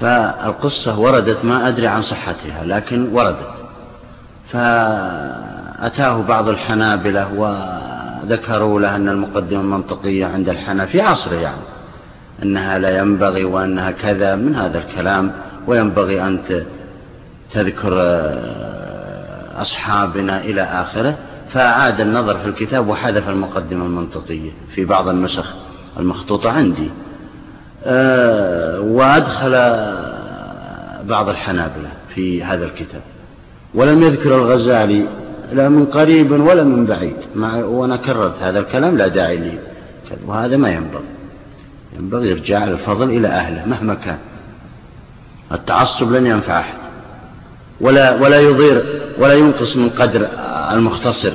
فالقصة وردت ما أدري عن صحتها لكن وردت. فأتاه بعض الحنابلة وذكروا له أن المقدمة المنطقية عند الحنابلة في عصره يعني أنها لا ينبغي وأنها كذا من هذا الكلام وينبغي أن تذكر آه، أصحابنا إلى آخره. فأعاد النظر في الكتاب وحذف المقدمة المنطقية في بعض النسخ المخطوطة عندي. وأدخل بعض الحنابلة في هذا الكتاب. ولم يذكر الغزالي لا من قريب ولا من بعيد. وأنا كررت هذا الكلام لا داعي لي. وهذا ما ينبغي. ينبغي إرجاع الفضل إلى أهله مهما كان. التعصب لن ينفع أحد. ولا ولا يضير ولا ينقص من قدر المختصر.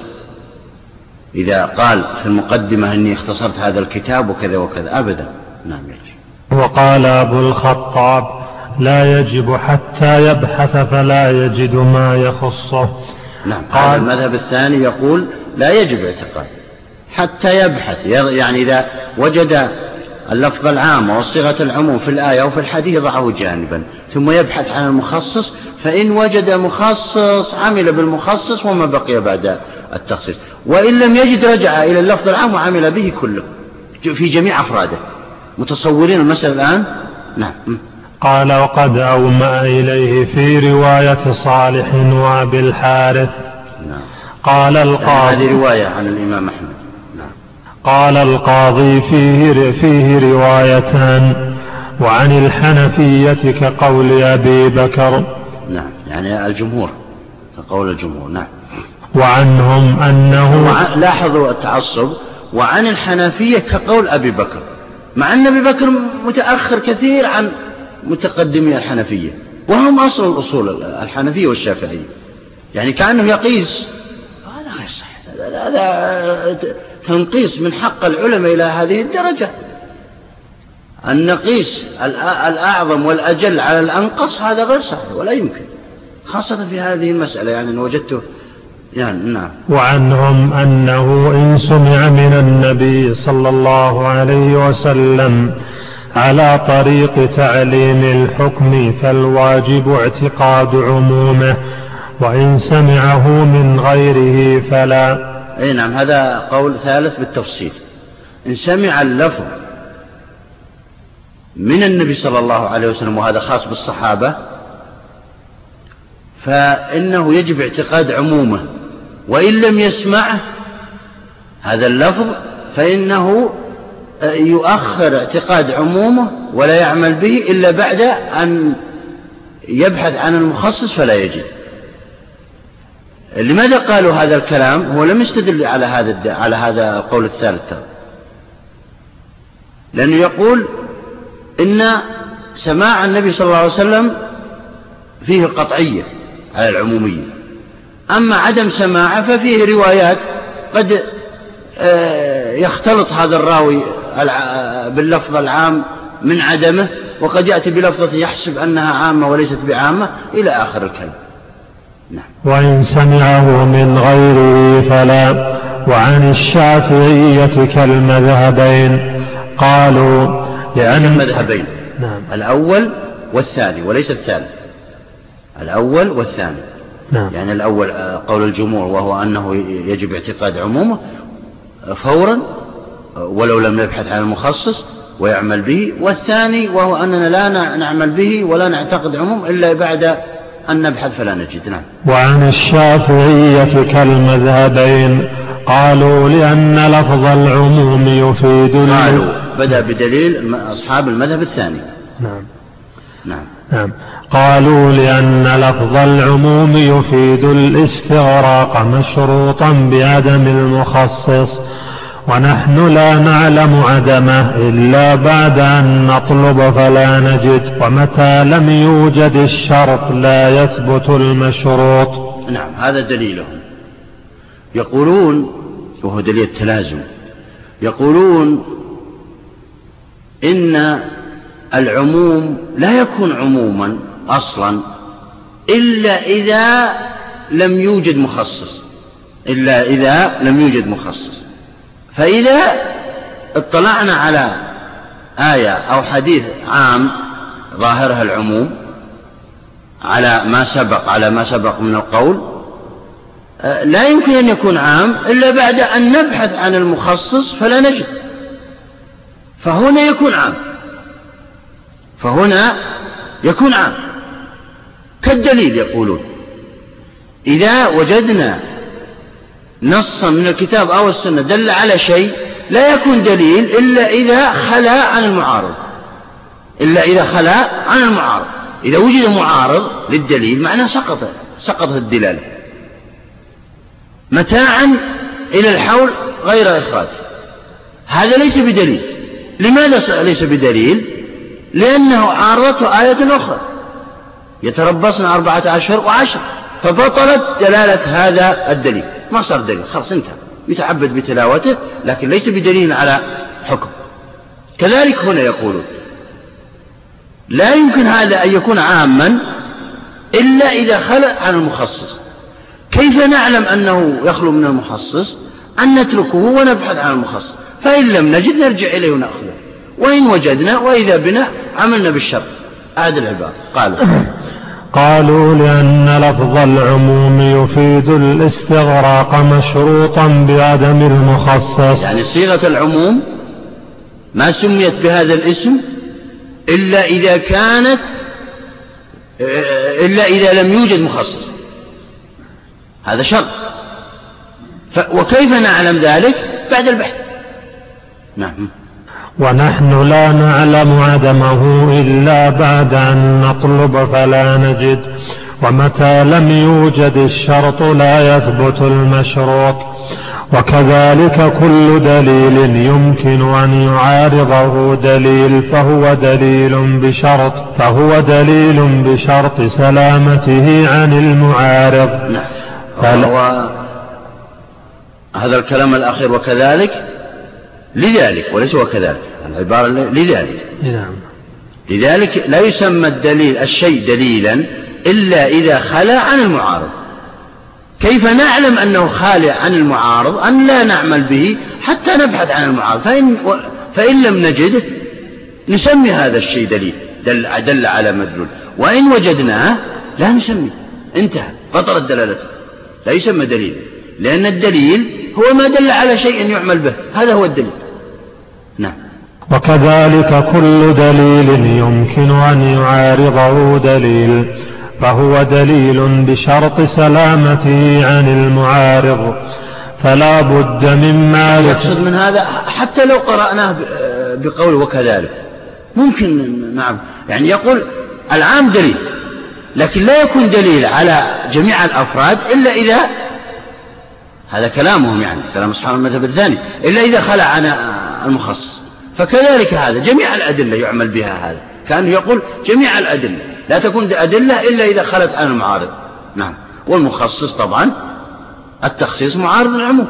إذا قال في المقدمة أني اختصرت هذا الكتاب وكذا وكذا. أبدا. نعم. وقال أبو الخطاب لا يجب حتى يبحث فلا يجد ما يخصه. نعم. قال المذهب الثاني يقول لا يجب اعتقاد حتى يبحث. يعني إذا وجد اللفظ العام وصيغة العموم في الآية أو في الحديث ضعه جانبا ثم يبحث عن المخصص فإن وجد مخصص عمل بالمخصص وما بقي بعد التخصيص. وإن لم يجد رجع إلى اللفظ العام وعمل به كله في جميع أفراده. متصورين المسألة الآن؟ نعم. قال وقد أومأ إليه في رواية صالح وأبي الحارث نعم. قال القاضي هذه رواية عن الإمام أحمد. نعم. قال القاضي فيه, فيه روايتان. وعن الحنفية كقول أبي بكر. نعم. يعني الجمهور كقول الجمهور. نعم. وعنهم أنه لاحظوا التعصب. وعن الحنفية كقول أبي بكر. مع أن أبي بكر متأخر كثير عن متقدمي الحنفية وهم أصل الأصول الحنفية والشافعية. يعني كأنه يقيس. هذا غير صحيح. هذا تنقيس من حق العلماء إلى هذه الدرجة. أن نقيس الأعظم والأجل على الأنقص هذا غير صحيح ولا يمكن. خاصة في هذه المسألة يعني أن وجدته يعني نعم. وعنهم أنه إن سمع من النبي صلى الله عليه وسلم على طريق تعليم الحكم فالواجب اعتقاد عمومه وإن سمعه من غيره فلا. أي نعم هذا قول ثالث بالتفصيل. إن سمع اللفظ من النبي صلى الله عليه وسلم وهذا خاص بالصحابة فإنه يجب اعتقاد عمومه. وإن لم يسمعه هذا اللفظ فإنه يؤخر اعتقاد عمومه ولا يعمل به إلا بعد أن يبحث عن المخصص فلا يجد. لماذا قالوا هذا الكلام؟ هو لم يستدل على هذا على هذا القول الثالث. لأنه يقول إن سماع النبي صلى الله عليه وسلم فيه القطعية على العمومية. أما عدم سماعه ففيه روايات قد آه، يختلط هذا الراوي باللفظ العام من عدمه وقد يأتي بلفظة يحسب أنها عامة وليست بعامة إلى آخر الكلام. نعم. وإن سمعه من غيره فلا. وعن الشافعية كالمذهبين قالوا لأن المذهبين نعم. الأول والثاني وليس الثالث. الأول والثاني. نعم. يعني الأول آه، قول الجمهور وهو أنه يجب اعتقاد عمومه فورا ولو لم يبحث عن المخصص ويعمل به. والثاني وهو أننا لا نعمل به ولا نعتقد عموم إلا بعد أن نبحث فلا نجد. نعم. وعن الشافعية كالمذهبين قالوا لأن لفظ العموم يفيد قالوا بدأ بدليل أصحاب المذهب الثاني. نعم. نعم. نعم. قالوا لأن لفظ العموم يفيد الاستغراق مشروطا بعدم المخصص ونحن لا نعلم عدمه إلا بعد أن نطلب فلا نجد ومتى لم يوجد الشرط لا يثبت المشروط. نعم هذا دليلهم. يقولون وهو دليل التلازم يقولون إن العموم لا يكون عموما أصلا إلا إذا لم يوجد مخصص إلا إذا لم يوجد مخصص. فإذا اطلعنا على آية أو حديث عام ظاهرها العموم على ما سبق على ما سبق من القول لا يمكن أن يكون عام إلا بعد أن نبحث عن المخصص فلا نجد. فهنا يكون عام. فهنا يكون عام. كالدليل يقولون إذا وجدنا نصا من الكتاب أو السنة دل على شيء لا يكون دليل إلا إذا خلا عن المعارض. إلا إذا خلا عن المعارض. إذا وجد معارض للدليل معناه سقط سقطت الدلالة. متاعا إلى الحول غير إخراج. هذا ليس بدليل. لماذا ليس بدليل؟ لأنه عارضته آية أخرى. يتربصن أربعة أشهر وعشر. فبطلت دلالة هذا الدليل. ما صار دليل. خلاص انتهى. يتعبد بتلاوته لكن ليس بدليل على حكم. كذلك هنا يقولون لا يمكن هذا أن يكون عاما إلا إذا خلأ عن المخصص. كيف نعلم أنه يخلو من المخصص؟ أن نتركه ونبحث عن المخصص. فإن لم نجد نرجع إليه ونأخذه. وإن وجدنا وإذا بنا عملنا بالشرط هذه العبارة. قالوا. قالوا لأن لفظ العموم يفيد الاستغراق مشروطا بعدم المخصص. يعني صيغة العموم ما سميت بهذا الاسم إلا إذا كانت إلا إذا لم يوجد مخصص. هذا شرط وكيف نعلم ذلك؟ بعد البحث. نعم. ونحن لا نعلم عدمه إلا بعد أن نطلب فلا نجد ومتى لم يوجد الشرط لا يثبت المشروط. وكذلك كل دليل يمكن أن يعارضه دليل فهو دليل بشرط فهو دليل بشرط سلامته عن المعارض. نعم. هذا الكلام الأخير. وكذلك لذلك وليس وكذلك العبارة لذلك. نعم. لذلك لا يسمى الدليل الشيء دليلا إلا إذا خلا عن المعارض. كيف نعلم أنه خالع عن المعارض؟ أن لا نعمل به حتى نبحث عن المعارض؟ فإن, فإن لم نجده نسمي هذا الشيء دليل دل, دل على مدلول وإن وجدناه لا نسميه. انتهى بطلت دلالته لا يسمى دليل لأن الدليل هو ما دل على شيء يعمل به. هذا هو الدليل. نعم. وكذلك كل دليل يمكن أن يعارضه دليل فهو دليل بشرط سلامته عن المعارض فلا بد معرفة يقصد من هذا حتى لو قرأناه بقول وكذلك. ممكن نعم. يعني يقول العام دليل لكن لا يكون دليل على جميع الأفراد إلا إذا هذا كلامهم يعني كلام أصحاب المذهب الثاني إلا إذا خلع عن المخصص. فكذلك هذا جميع الأدلة يعمل بها هذا. كأنه يقول جميع الأدلة. لا تكون أدلة إلا إذا خلت عن المعارض. نعم. والمخصص طبعا التخصيص معارض العموم.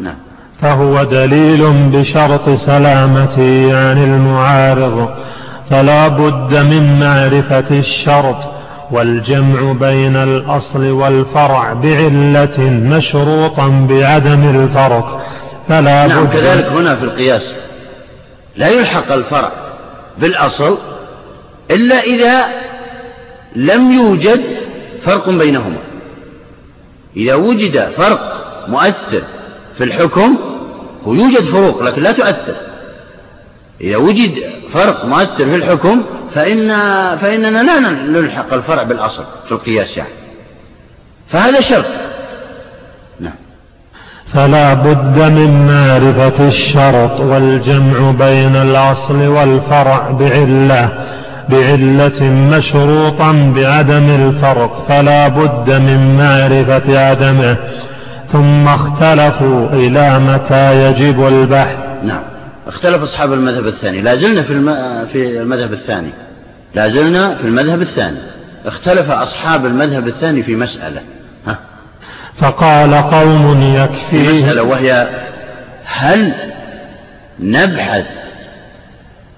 نعم. فهو دليل بشرط سلامته عن المعارض. فلا بد من معرفة الشرط والجمع بين الأصل والفرع بعلة مشروطا بعدم الفرق. فلا نعم بد كذلك هنا في القياس. لا يلحق الفرع بالأصل إلا إذا لم يوجد فرق بينهما. إذا وجد فرق مؤثر في الحكم هو يوجد فروق لكن لا تؤثر. إذا وجد فرق مؤثر في الحكم فإن فإننا لا نلحق الفرع بالأصل في القياس يعني. فهذا شرط. فلا بد من معرفة الشرط والجمع بين الأصل والفرع بعلة بعلة مشروطا بعدم الفرق فلا بد من معرفة عدمه. ثم اختلفوا إلى متى يجب البحث. نعم. اختلف أصحاب المذهب الثاني. لا زلنا في, في المذهب الثاني. لا زلنا في المذهب الثاني. اختلف أصحاب المذهب الثاني في مسألة. فقال قوم يكفي مسألة وهي هل نبحث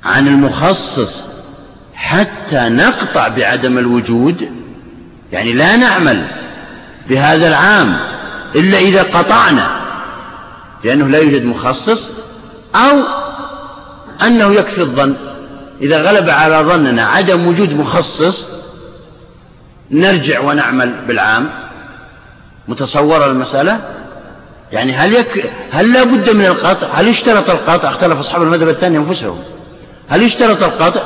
عن المخصص حتى نقطع بعدم الوجود؟ يعني لا نعمل بهذا العام إلا إذا قطعنا لأنه لا يوجد مخصص أو أنه يكفي الظن. إذا غلب على ظننا عدم وجود مخصص نرجع ونعمل بالعام. متصورة المسألة؟ يعني هل يك... هل لا بد من القطع؟ هل يشترط القطع؟ اختلف أصحاب المذهب الثاني أنفسهم. هل يشترط القطع؟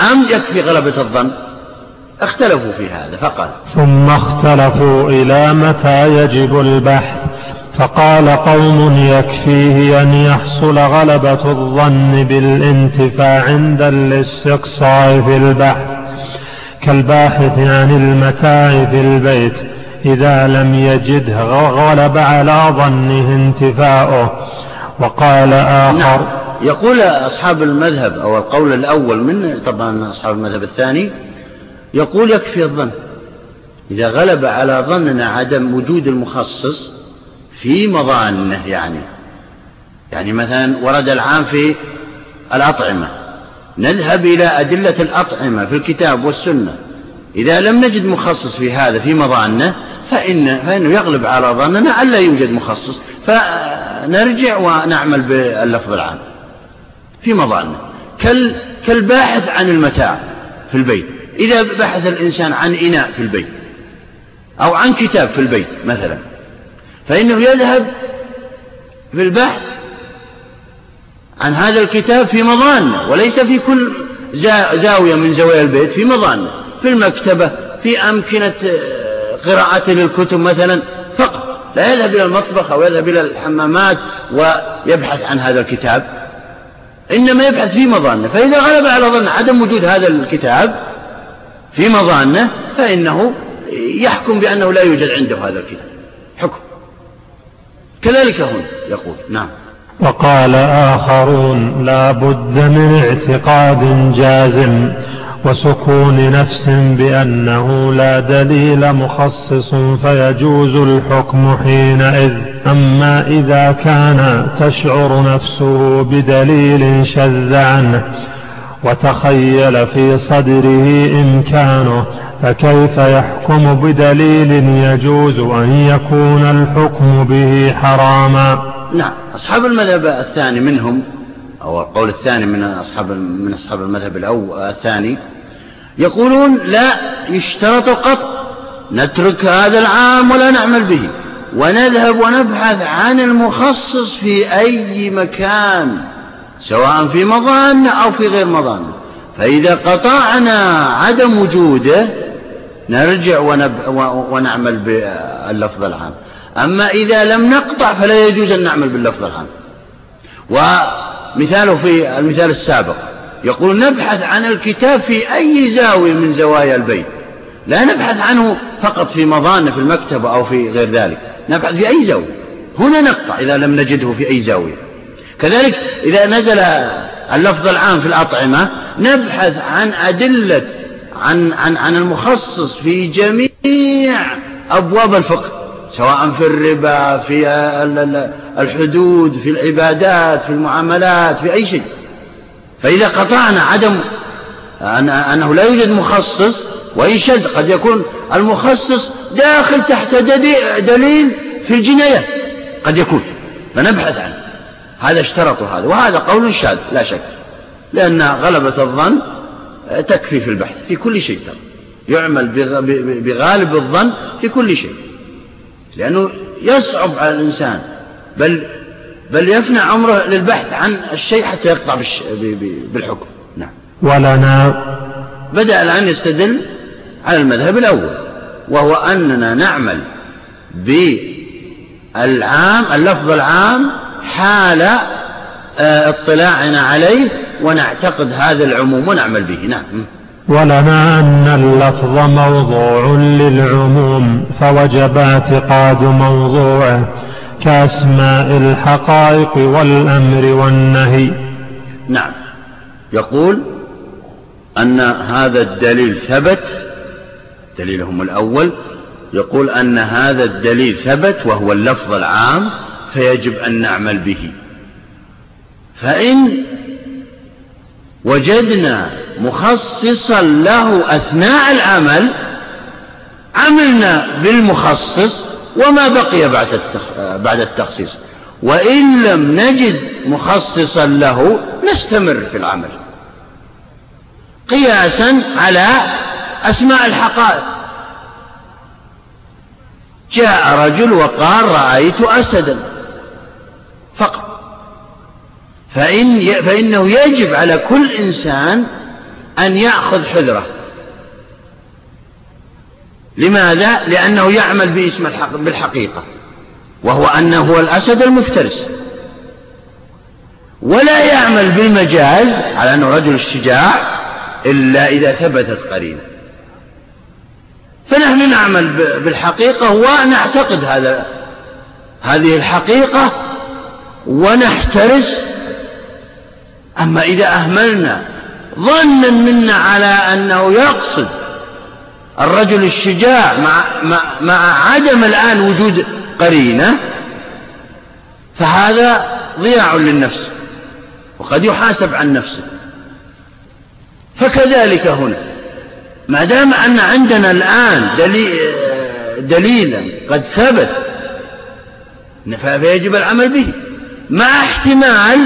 أم يكفي غلبة الظن؟ اختلفوا في هذا فقال. ثم اختلفوا إلى متى يجب البحث. فقال قوم يكفيه أن يحصل غلبة الظن بالانتفاع عند الاستقصاء في البحث. كالباحث عن المتاع في البيت. إذا لم يجده غلب على ظنه انتفاؤه وقال آخر نعم. يقول أصحاب المذهب أو القول الأول من طبعا أصحاب المذهب الثاني يقول يكفي الظن إذا غلب على ظننا عدم وجود المخصص في مظانه يعني يعني مثلا ورد العام في الأطعمة نذهب إلى أدلة الأطعمة في الكتاب والسنة إذا لم نجد مخصص في هذا في مظانه فإن فإنه يغلب على ظننا أن لا يوجد مخصص. فنرجع ونعمل باللفظ العام في مظانه كالباحث عن المتاع في البيت. إذا بحث الإنسان عن إناء في البيت أو عن كتاب في البيت مثلا فإنه يذهب في البحث عن هذا الكتاب في مظانه وليس في كل زاوية من زوايا البيت في مظانه في المكتبة في أمكنة آه، قراءته للكتب مثلا فقط. لا يذهب إلى المطبخ أو يذهب إلى الحمامات ويبحث عن هذا الكتاب. إنما يبحث في مظانة. فإذا غلب على ظن عدم وجود هذا الكتاب في مظانة فإنه يحكم بأنه لا يوجد عنده هذا الكتاب. حكم. كذلك هنا يقول. نعم. وقال آخرون لا بد من اعتقاد جازم. وسكون نفس بأنه لا دليل مخصص فيجوز الحكم حينئذ. أما إذا كان تشعر نفسه بدليل شذ عنه وتخيل في صدره إمكانه فكيف يحكم بدليل يجوز أن يكون الحكم به حراما؟ نعم أصحاب المذهب الثاني منهم أو القول الثاني من أصحاب من أصحاب المذهب الأول الثاني. يقولون لا يشترط القطع نترك هذا العام ولا نعمل به. ونذهب ونبحث عن المخصص في أي مكان سواء في مظان أو في غير مظان فإذا قطعنا عدم وجوده نرجع ونب ونعمل باللفظ العام. أما إذا لم نقطع فلا يجوز أن نعمل باللفظ العام. ومثاله في المثال السابق. يقول نبحث عن الكتاب في أي زاوية من زوايا البيت. لا نبحث عنه فقط في مظانة في المكتب أو في غير ذلك. نبحث في أي زاوية. هنا نقطع إذا لم نجده في أي زاوية. كذلك إذا نزل اللفظ العام في الأطعمة نبحث عن أدلة عن, عن, عن المخصص في جميع أبواب الفقه. سواء في الربا في الحدود في العبادات في المعاملات في أي شيء. فإذا قطعنا عدم أنه لا يوجد مخصص وإن شد قد يكون المخصص داخل تحت دليل في الجنايات قد يكون. فنبحث عنه. هذا اشترطوا هذا. وهذا قول شاذ لا شك. لأن غلبة الظن تكفي في البحث في كل شيء ترى. يعمل بغالب الظن في كل شيء. لأنه يصعب على الإنسان بل بل يفنى عمره للبحث عن الشيء حتى يقطع بالحكم. نعم. ولنا بدأ الآن يستدل على المذهب الأول وهو أننا نعمل بالعام اللفظ العام حال آه، اطلاعنا عليه ونعتقد هذا العموم ونعمل به. نعم. ولنا أن اللفظ موضوع للعموم فوجب اعتقاد موضوعه كأسماء الحقائق والأمر والنهي. نعم. يقول أن هذا الدليل ثبت دليلهم الأول يقول أن هذا الدليل ثبت وهو اللفظ العام فيجب أن نعمل به. فإن وجدنا مخصصا له أثناء العمل عملنا بالمخصص وما بقي بعد بعد التخصيص. وإن لم نجد مخصصا له نستمر في العمل. قياسا على أسماء الحقائق. جاء رجل وقال رأيت أسدا. فقط. فإن فإنه يجب على كل إنسان أن يأخذ حذره. لماذا؟ لأنه يعمل باسم الحق بالحقيقة. وهو أنه هو الأسد المفترس. ولا يعمل بالمجاز على أنه رجل الشجاع إلا إذا ثبتت قرينة. فنحن نعمل بالحقيقة ونعتقد هذا هذه الحقيقة ونحترس. أما إذا أهملنا ظنا منا على أنه يقصد الرجل الشجاع مع, مع, مع عدم الآن وجود قرينة فهذا ضياع للنفس وقد يحاسب عن نفسه. فكذلك هنا ما دام أن عندنا الآن دليل دليلا قد ثبت فيجب العمل به مع احتمال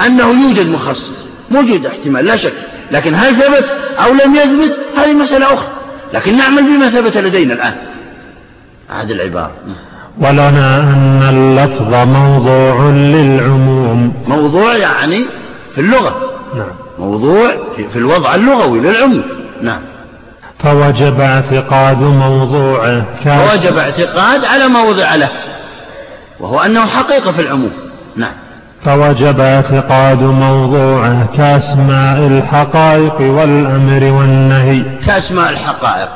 أنه يوجد مخصص. موجود احتمال لا شك. لكن هل ثبت أو لم يثبت؟ هذه مسألة أخرى. لكن نعمل بما ثبت لدينا الآن. هذه العبارة. ولنا أن اللفظ موضوع للعموم. موضوع يعني في اللغة. نعم. موضوع في الوضع اللغوي للعموم. نعم. فوجب اعتقاد موضوعه فوجب اعتقاد على موضع له. وهو أنه حقيقة في العموم. نعم. فوجب اعتقاد موضوعه كأسماء الحقائق والأمر والنهي. كأسماء الحقائق.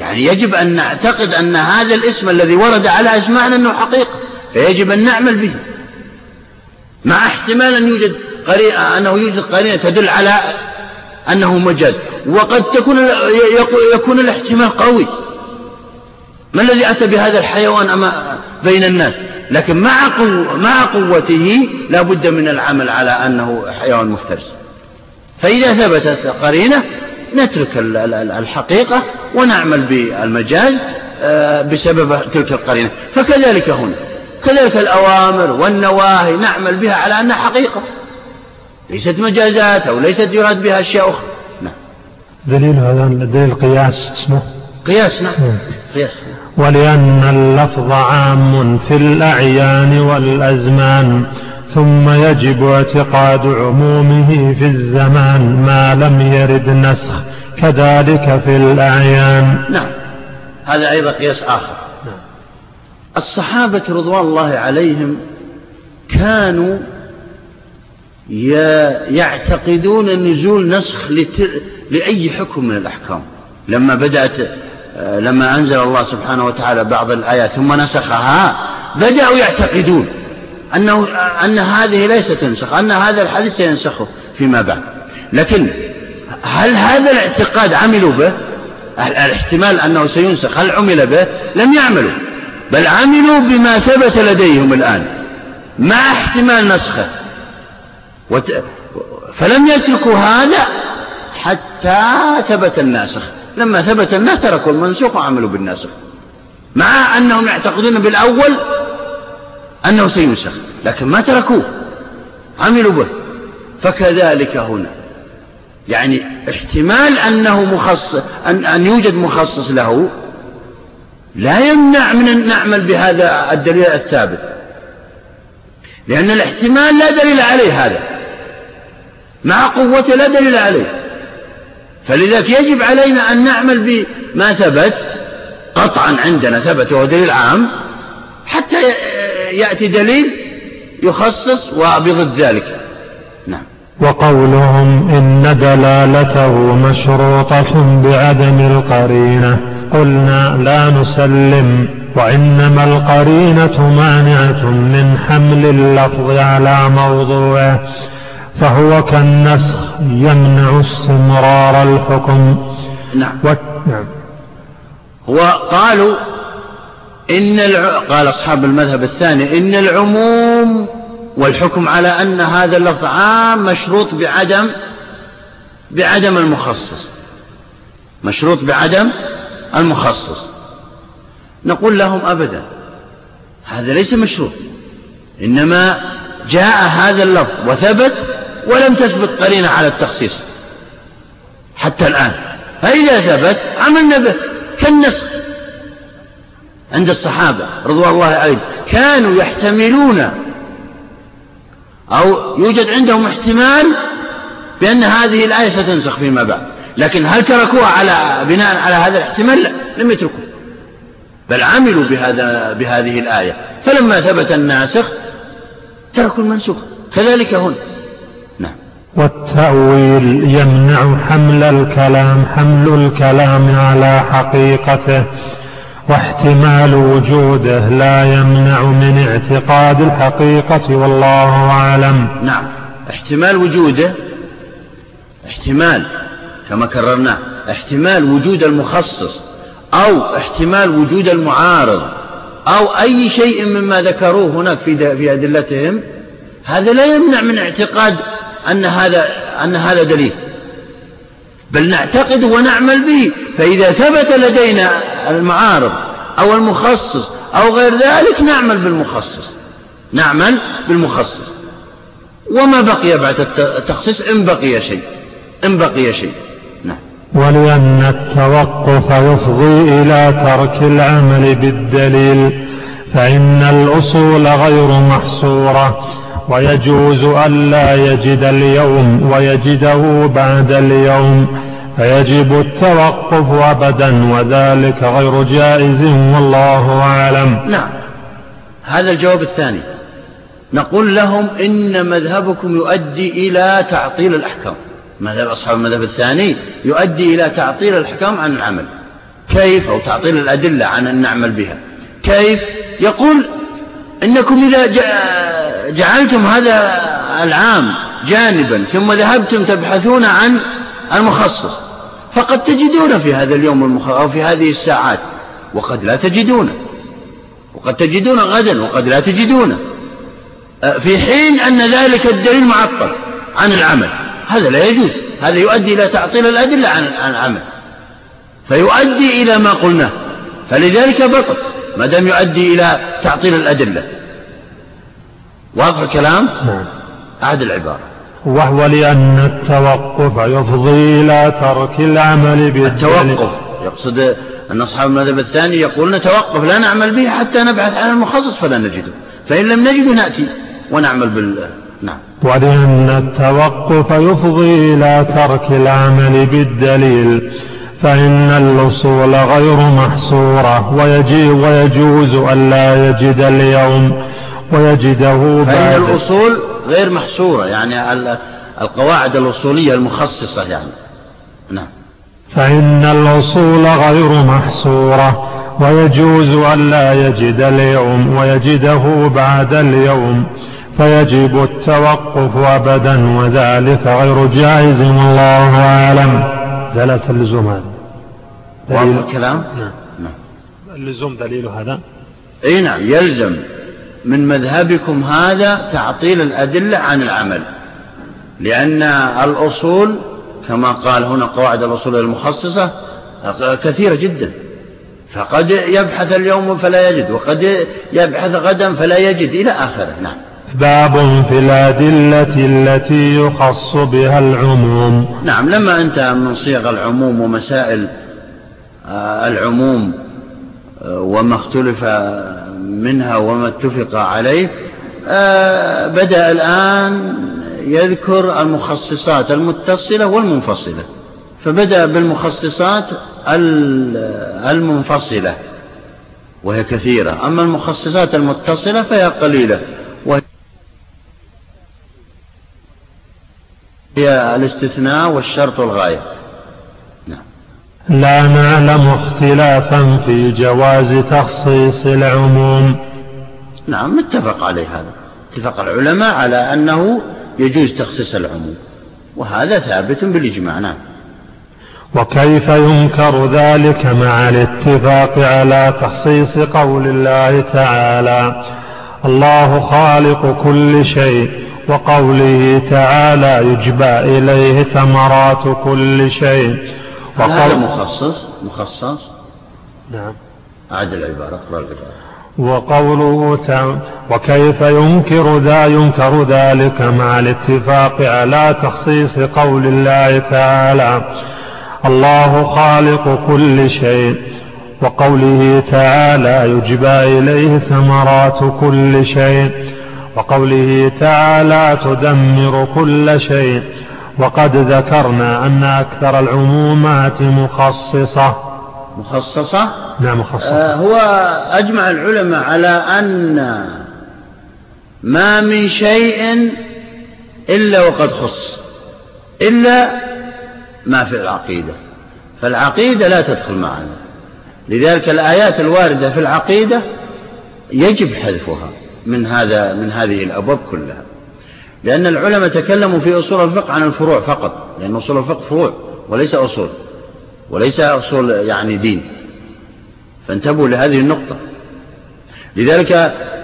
يعني يجب أن نعتقد أن هذا الاسم الذي ورد على أسماءنا أنه حقيقة فيجب أن نعمل به. مع احتمال أن يوجد قرينة أنه يوجد قرينة تدل على أنه مجاز. وقد تكون يكون الاحتمال قوي. ما الذي أتى بهذا الحيوان أما بين الناس؟ لكن مع مع قوته لا بد من العمل على أنه حيوان مفترس. فإذا ثبتت قرينة نترك الحقيقة ونعمل بالمجاز آه، بسبب تلك القرينة. فكذلك هنا. كذلك الأوامر والنواهي نعمل بها على أنها حقيقة. ليست مجازات أو ليست يراد بها أشياء أخرى. نعم. دليل هذا دليل قياس اسمه قياس نعم. قياس. ولأن اللفظ عام في الأعيان والأزمان ثم يجب اعتقاد عمومه في الزمان ما لم يرد نسخ كذلك في الأعيان. نعم. هذا أيضا قياس آخر. نعم. الصحابة رضوان الله عليهم كانوا يعتقدون نزول نسخ لأي حكم من الأحكام. لما بدأت لما أنزل الله سبحانه وتعالى بعض الآيات ثم نسخها بدأوا يعتقدون أنه أن هذه ليست تنسخ أن هذا الحديث سينسخه فيما بعد. لكن هل هذا الاعتقاد عملوا به؟ الاحتمال أنه سينسخ هل عمل به؟ لم يعملوا. بل عملوا بما ثبت لديهم الآن مع احتمال نسخه. وت... فلم يتركوا هذا حتى ثبت الناسخ. لما ثبت الناس تركوا المنسوخ وعملوا بالناسخ مع أنهم يعتقدون بالأول أنه سينسخ لكن ما تركوه عملوا به. فكذلك هنا. يعني احتمال أنه مخصص أن, أن يوجد مخصص له لا يمنع من أن نعمل بهذا الدليل الثابت. لأن الاحتمال لا دليل عليه هذا. مع قوته لا دليل عليه. فلذلك يجب علينا أن نعمل بما ثبت قطعا عندنا ثبت وهو دليل عام حتى يأتي دليل يخصص وبضد ذلك. نعم. وقولهم إن دلالته مشروطة بعدم القرينة. قلنا لا نسلم وإنما القرينة مانعة من حمل اللفظ على موضوعه. فهو كالنسخ يمنع استمرار الحكم. نعم. و... نعم. وقالوا إن الع... قال أصحاب المذهب الثاني إن العموم والحكم على أن هذا اللفظ عام مشروط بعدم بعدم المخصص. مشروط بعدم المخصص. نقول لهم أبدا هذا ليس مشروط إنما جاء هذا اللفظ وثبت ولم تثبت قرينة على التخصيص. حتى الآن. فإذا ثبت عملنا به. كالنسخ. عند الصحابة رضوان الله عليهم كانوا يحتملون أو يوجد عندهم احتمال بأن هذه الآية ستنسخ فيما بعد. لكن هل تركوها على بناء على هذا الاحتمال؟ لا. لم يتركوا بل عملوا بهذا بهذه الآية. فلما ثبت الناسخ تركوا المنسوخ. كذلك هنا. والتأويل يمنع حمل الكلام حمل الكلام على حقيقته واحتمال وجوده لا يمنع من اعتقاد الحقيقة والله أعلم. نعم. احتمال وجوده احتمال كما كررناه احتمال وجود المخصص أو احتمال وجود المعارض أو أي شيء مما ذكروه هناك في في أدلتهم هذا لا يمنع من اعتقاد أن هذا أن هذا دليل. بل نعتقد ونعمل به. فإذا ثبت لدينا المعارض أو المخصص أو غير ذلك نعمل بالمخصص. نعمل بالمخصص. وما بقي بعد التخصيص؟ إن بقي شيء. إن بقي شيء. نعم. ولأن التوقف يفضي إلى ترك العمل بالدليل فإن الأصول غير محصورة. ويجوز ألا يجد اليوم ويجده بعد اليوم فيجب التوقف أبدا وذلك غير جائز والله أعلم. نعم. هذا الجواب الثاني. نقول لهم إن مذهبكم يؤدي إلى تعطيل الأحكام. مذهب أصحاب المذهب الثاني يؤدي إلى تعطيل الأحكام عن العمل. كيف؟ أو تعطيل الأدلة عن أن نعمل بها. كيف؟ يقول إنكم إذا جعلتم هذا العام جانبا ثم ذهبتم تبحثون عن المخصص فقد تجدون في هذا اليوم المخ... أو في هذه الساعات وقد لا تجدونه وقد تجدون غدا وقد لا تجدونه في حين أن ذلك الدليل معطل عن العمل. هذا لا يجوز هذا يؤدي إلى تعطيل الأدلة عن العمل فيؤدي إلى ما قلناه فلذلك بطل. ما دام يؤدي إلى تعطيل الأدلة. واضح الكلام؟ نعم. أعد العبارة. وهو لأن التوقف يفضي إلى ترك العمل بالدليل. التوقف. يقصد أن أصحاب المذهب الثاني يقول نتوقف لا نعمل به حتى نبحث عن المخصص فلا نجده. فإن لم نجده نأتي ونعمل بال. نعم. ولأن التوقف يفضي إلى ترك العمل بالدليل. فإن الأصول غير محصورة ويجي ويجوز أن لا يجد اليوم ويجده بعد. فإن الأصول غير محصورة يعني القواعد الأصولية المخصصة يعني. نعم. فإن الأصول غير محصورة ويجوز أن لا يجد اليوم ويجده بعد اليوم. فيجب التوقف أبدا وذلك غير جائز والله أعلم. دلالة اللزوم هذا. دليل الكلام؟ نعم. نعم. اللزوم دليل هذا؟ إي نعم يلزم. من مذهبكم هذا تعطيل الأدلة عن العمل. لأن الأصول كما قال هنا قواعد الأصول المخصصة كثيرة جدا. فقد يبحث اليوم فلا يجد وقد يبحث غدا فلا يجد إلى آخره. نعم. باب في الأدلة التي يخص بها العموم. نعم لما انتهى من صيغ العموم ومسائل آه، العموم آه، وما اختلف منها وما اتفق عليه آه، بدأ الآن يذكر المخصصات المتصلة والمنفصلة. فبدأ بالمخصصات المنفصلة وهي كثيرة. أما المخصصات المتصلة فهي قليلة. هي الاستثناء والشرط والغاية نعم. لا نعلم اختلافا في جواز تخصيص العموم. نعم متفق عليه هذا. اتفق العلماء على أنه يجوز تخصيص العموم وهذا ثابت بالإجماع. نعم. وكيف ينكر ذلك مع الاتفاق على تخصيص قول الله تعالى الله خالق كل شيء وقوله تعالى يجبى إليه ثمرات كل شيء. وقول هذا مخصص مخصص. نعم. أعد العبارة اقرأ العبارة. وقوله تعالى وكيف ينكر ذا ينكر ذلك مع الاتفاق على تخصيص قول الله تعالى الله خالق كل شيء. وقوله تعالى يجبى إليه ثمرات كل شيء. وقوله تعالى تدمر كل شيء وقد ذكرنا أن أكثر العمومات مخصصة. مخصصة؟ نعم مخصصة. آه هو أجمع العلماء على أن ما من شيء إلا وقد خص إلا ما في العقيدة. فالعقيدة لا تدخل معنا. لذلك الآيات الواردة في العقيدة يجب حذفها. من هذا من هذه الأبواب كلها. لأن العلماء تكلموا في أصول الفقه عن الفروع فقط لأن أصول الفقه فروع وليس أصول وليس أصول يعني دين. فانتبهوا لهذه النقطة. لذلك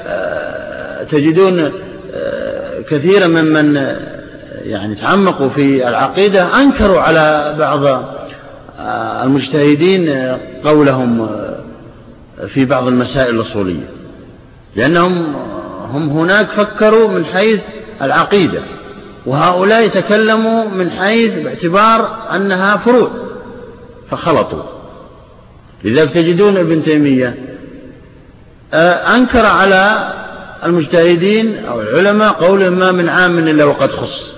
آه، تجدون آه، كثيرا ممن آه، يعني تعمقوا في العقيدة أنكروا على بعض المجتهدين قولهم في بعض المسائل الأصولية. لأنهم هم هناك فكروا من حيث العقيدة وهؤلاء يتكلموا من حيث باعتبار أنها فروع فخلطوا. لذلك تجدون ابن تيمية آه، أنكر على المجتهدين أو العلماء قول ما من عام إلا وقد خص.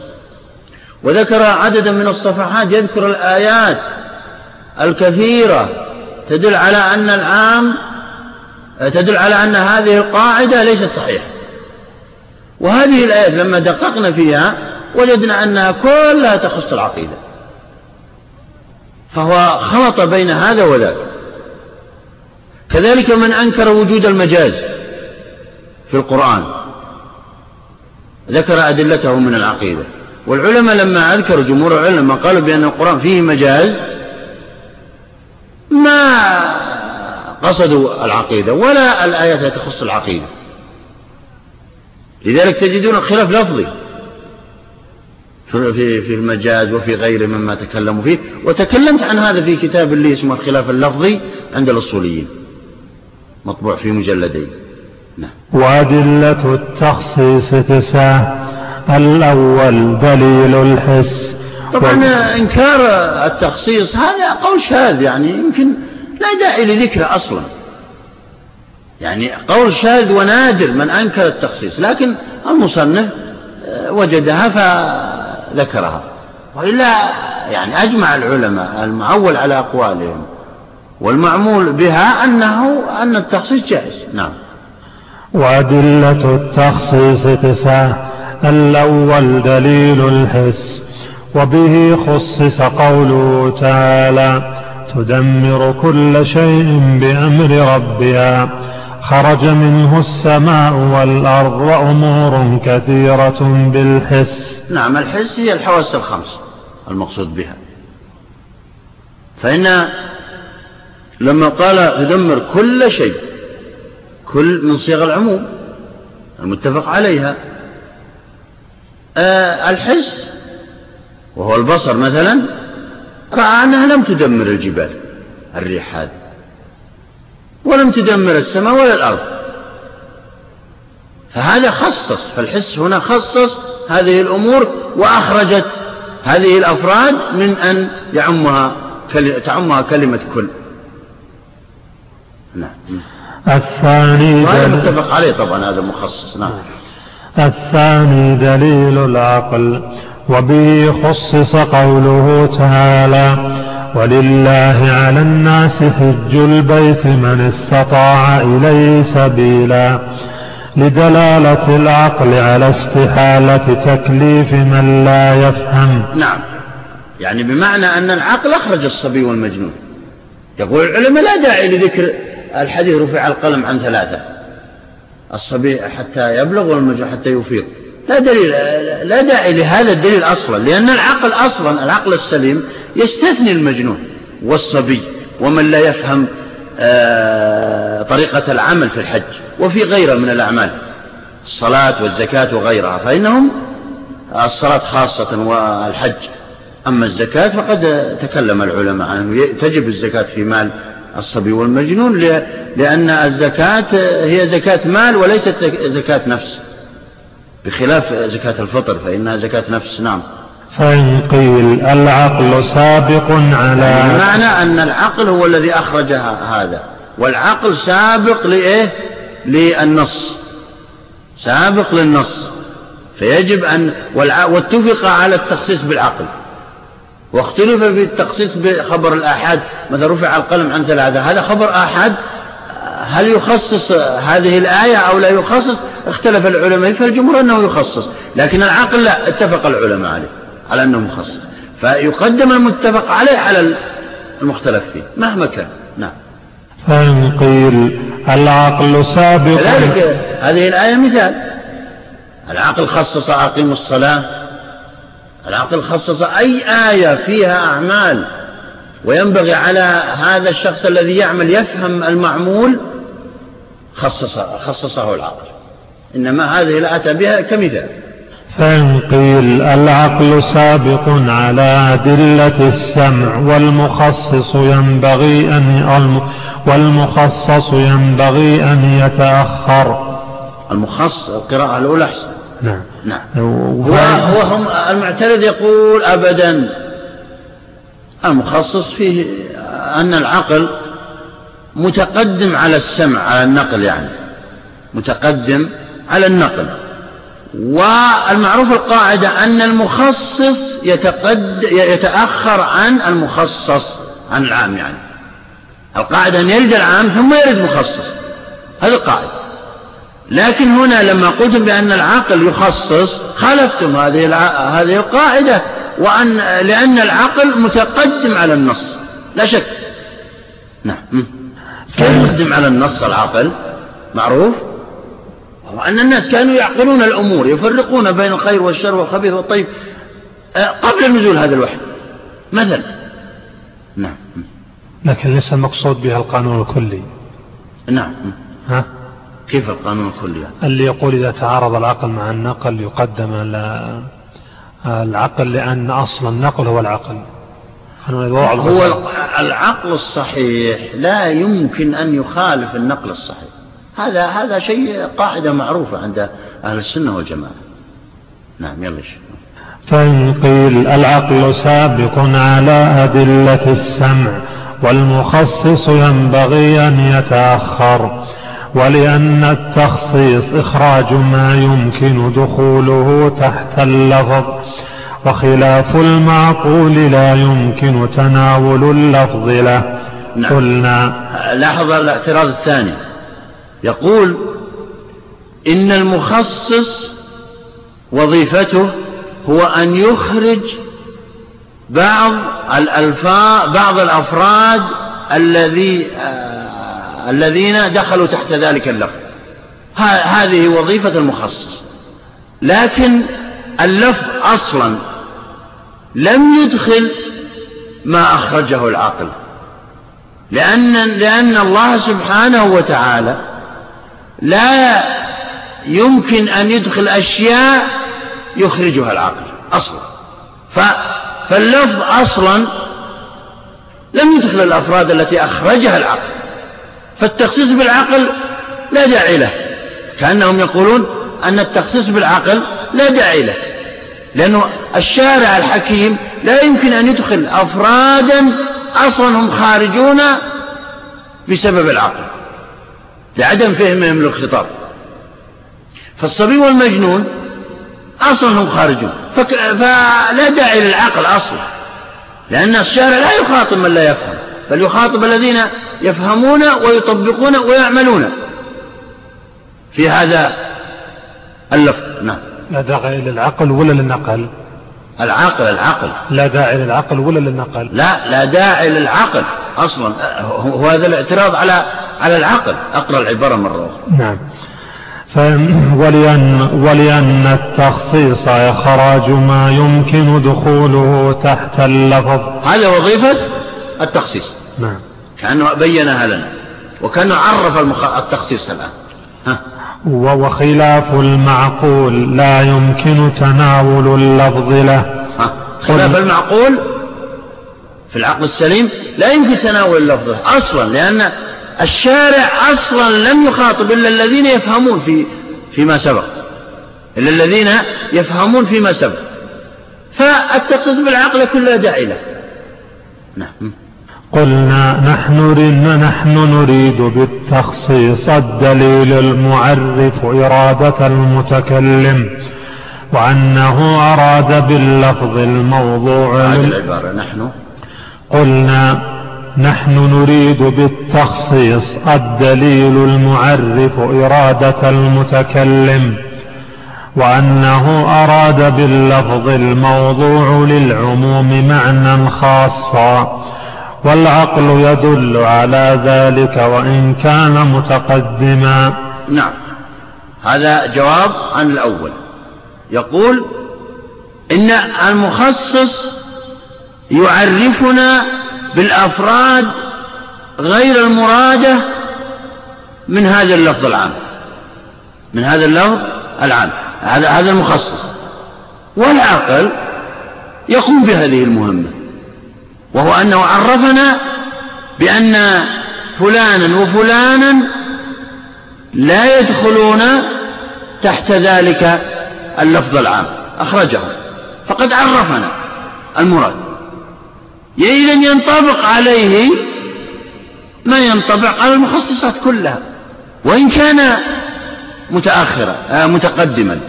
وذكر عددا من الصفحات يذكر الآيات الكثيرة تدل على أن العام آه، تدل على أن هذه القاعدة ليست صحيحة. وهذه الآيات لما دققنا فيها وجدنا أنها كلها تخص العقيدة. فهو خلط بين هذا وذاك. كذلك من أنكر وجود المجاز في القرآن ذكر أدلته من العقيدة. والعلماء لما أذكروا جمهور العلماء قالوا بأن القرآن فيه مجاز ما قصدوا العقيدة ولا الآيات التي تخص العقيدة. لذلك تجدون الخلاف لفظي في في المجاز وفي غيره مما تكلموا فيه. وتكلمت عن هذا في كتاب لي اسمه الخلاف اللفظي عند الأصوليين. مطبوع في مجلدين. نعم. وأدلة التخصيص تسعة. الأول دليل الحس. طبعا و... إنكار التخصيص هذا قول شاذ يعني يمكن لا داعي لذكره أصلا. يعني قول شاذ ونادر من أنكر التخصيص لكن المصنف آه، وجدها فذكرها. وإلا يعني أجمع العلماء المعول على أقوالهم والمعمول بها أنه أن التخصيص جائز. نعم. وأدلة التخصيص تسعة الأول دليل الحس وبه خصص قوله تعالى تدمر كل شيء بأمر ربها. خرج منه السماء والأرض وأمور كثيرة بالحس. نعم الحس هي الحواس الخمس المقصود بها. فإن لما قال تدمر كل شيء كل من صيغ العموم المتفق عليها آه الحس وهو البصر مثلا رأى أنها لم تدمر الجبال الريح هذه ولم تدمر السماء ولا الأرض. فهذا خصص فالحس هنا خصص هذه الأمور وأخرجت هذه الأفراد من أن يعمها تعمها كلمة كل. نعم. الثاني وهذا متفق عليه طبعا هذا مخصص. نعم. الثاني دليل العقل وبه خصص قوله تعالى ولله على الناس حج البيت من استطاع إليه سبيلا. لدلالة العقل على استحالة تكليف من لا يفهم. نعم. يعني بمعنى أن العقل أخرج الصبي والمجنون. يقول العلماء لا داعي لذكر الحديث رفع القلم عن ثلاثة. الصبي حتى يبلغ والمجنون حتى يفيق لا دليل لا داعي لهذا الدليل أصلا لأن العقل أصلا العقل السليم يستثني المجنون والصبي ومن لا يفهم آه، طريقة العمل في الحج وفي غيره من الأعمال الصلاة والزكاة وغيرها فإنهم الصلاة خاصة والحج. أما الزكاة فقد تكلم العلماء عنه تجب الزكاة في مال الصبي والمجنون لأن الزكاة هي زكاة مال وليست زكاة نفس. بخلاف زكاة الفطر فإنها زكاة نفس نعم. فإن قيل العقل سابق على يعني معنى أن العقل هو الذي أخرج هذا. والعقل سابق لإيه؟ للنص. سابق للنص. فيجب أن واتفق على التخصيص بالعقل. واختلف في التخصيص بخبر الآحاد. مثلا رفع القلم عن ثلاثة هذا خبر آحاد هل يخصص هذه الآية أو لا يخصص؟ اختلف العلماء فالجمهور أنه يخصص لكن العقل لا اتفق العلماء عليه على أنه مخصص. فيقدم المتفق عليه على المختلف فيه مهما كان. نعم. فإن قيل العقل سابق. كذلك هذه الآية مثال. العقل خصص أقيموا الصلاة. العقل خصص أي آية فيها أعمال وينبغي على هذا الشخص الذي يعمل يفهم المعمول خصص خصصه العقل. إنما هذه الآية بها كمثال. فإن قيل العقل سابق على أدلة السمع والمخصص ينبغي أن والمخصص ينبغي أن يتأخر. المخصص القراءة الأولى أحسن. نعم. نعم. هو, هو هم المعترض يقول أبدا. المخصص فيه أن العقل متقدم على السمع على النقل يعني. متقدم على النقل. والمعروف القاعدة أن المخصص يتقد يتأخر عن المخصص عن العام يعني. القاعدة أن يرد العام ثم يرد مخصص. هذه القاعدة. لكن هنا لما قلتم بأن العقل يخصص خالفتم هذه هذه القاعدة وأن لأن العقل متقدم على النص. لا شك. نعم. كيف يقدم على النص العقل معروف؟ وأن الناس كانوا يعقلون الأمور يفرقون بين الخير والشر والخبيث والطيب آه، قبل نزول هذا الوحي. مثلا. نعم. لكن ليس المقصود بها القانون الكلي. نعم. ها؟ كيف القانون الكلي؟ اللي يقول إذا تعارض العقل مع النقل يقدم العقل لأن أصل النقل هو العقل. هو العقل الصحيح لا يمكن أن يخالف النقل الصحيح. هذا هذا شيء قاعدة معروفة عند أهل السنة والجماعة. نعم يلا فإن قيل العقل سابق على أدلة السمع والمخصص ينبغي أن يتأخر ولأن التخصيص إخراج ما يمكن دخوله تحت اللفظ. وخلاف المعقول لا يمكن تناول اللفظ له. نعم. قلنا لاحظ الاعتراض الثاني. يقول إن المخصص وظيفته هو أن يخرج بعض الألفاظ بعض الأفراد الذي آه الذين دخلوا تحت ذلك اللفظ. هذه وظيفة المخصص. لكن اللفظ أصلا لم يدخل ما أخرجه العقل. لأن لأن الله سبحانه وتعالى لا يمكن أن يدخل أشياء يخرجها العقل أصلا. فاللفظ أصلا لم يدخل الأفراد التي أخرجها العقل. فالتخصيص بالعقل لا داعي له. كأنهم يقولون أن التخصيص بالعقل لا داعي له. لأنه الشارع الحكيم لا يمكن أن يدخل أفرادا أصلا هم خارجون بسبب العقل لعدم فهمهم للخطاب فالصبي والمجنون أصلا هم خارجون فك... فلا داعي للعقل أصلا لأن الشارع لا يخاطب من لا يفهم بل يخاطب الذين يفهمون ويطبقون ويعملون. في هذا اللفظ نعم. لا داعي للعقل ولا للنقل. العقل العقل. لا داعي للعقل ولا للنقل. لا لا داعي للعقل أصلا. هو هذا الاعتراض على على العقل. أقرأ العبارة مرة أخرى. نعم. ولأن, ولأن التخصيص إخراج ما يمكن دخوله تحت اللفظ. هذا وظيفة التخصيص. نعم. كأنه بينها لنا وكأنه عرف التخصيص الآن. ها. وخلاف المعقول لا يمكن تناول اللفظ له. خلاف المعقول في العقل السليم لا يمكن تناول اللفظ أصلا لأن الشارع أصلا لم يخاطب إلا الذين يفهمون في فيما سبق. إلا الذين يفهمون فيما سبق. فالتخصيص بالعقل لا داعي له. نعم. قلنا نحن نحن نريد بالتخصيص الدليل المعرف إرادة المتكلم وأنه أراد باللفظ الموضوع العبارة نحن. قلنا نحن نريد بالتخصيص الدليل المعرف إرادة المتكلم وأنه أراد باللفظ الموضوع للعموم معنى خاصا والعقل يدل على ذلك وإن كان متقدما. نعم. هذا جواب عن الأول. يقول إن المخصص يعرفنا بالأفراد غير المرادة من هذا اللفظ العام. من هذا اللفظ العام. هذا هذا المخصص. والعقل يقوم بهذه المهمة. وهو أنه عرفنا بأن فلانا وفلانا لا يدخلون تحت ذلك اللفظ العام. أخرجه فقد عرفنا المراد. إذا ينطبق عليه ما ينطبق على المخصصات كلها. وإن كان متأخرا آه متقدما.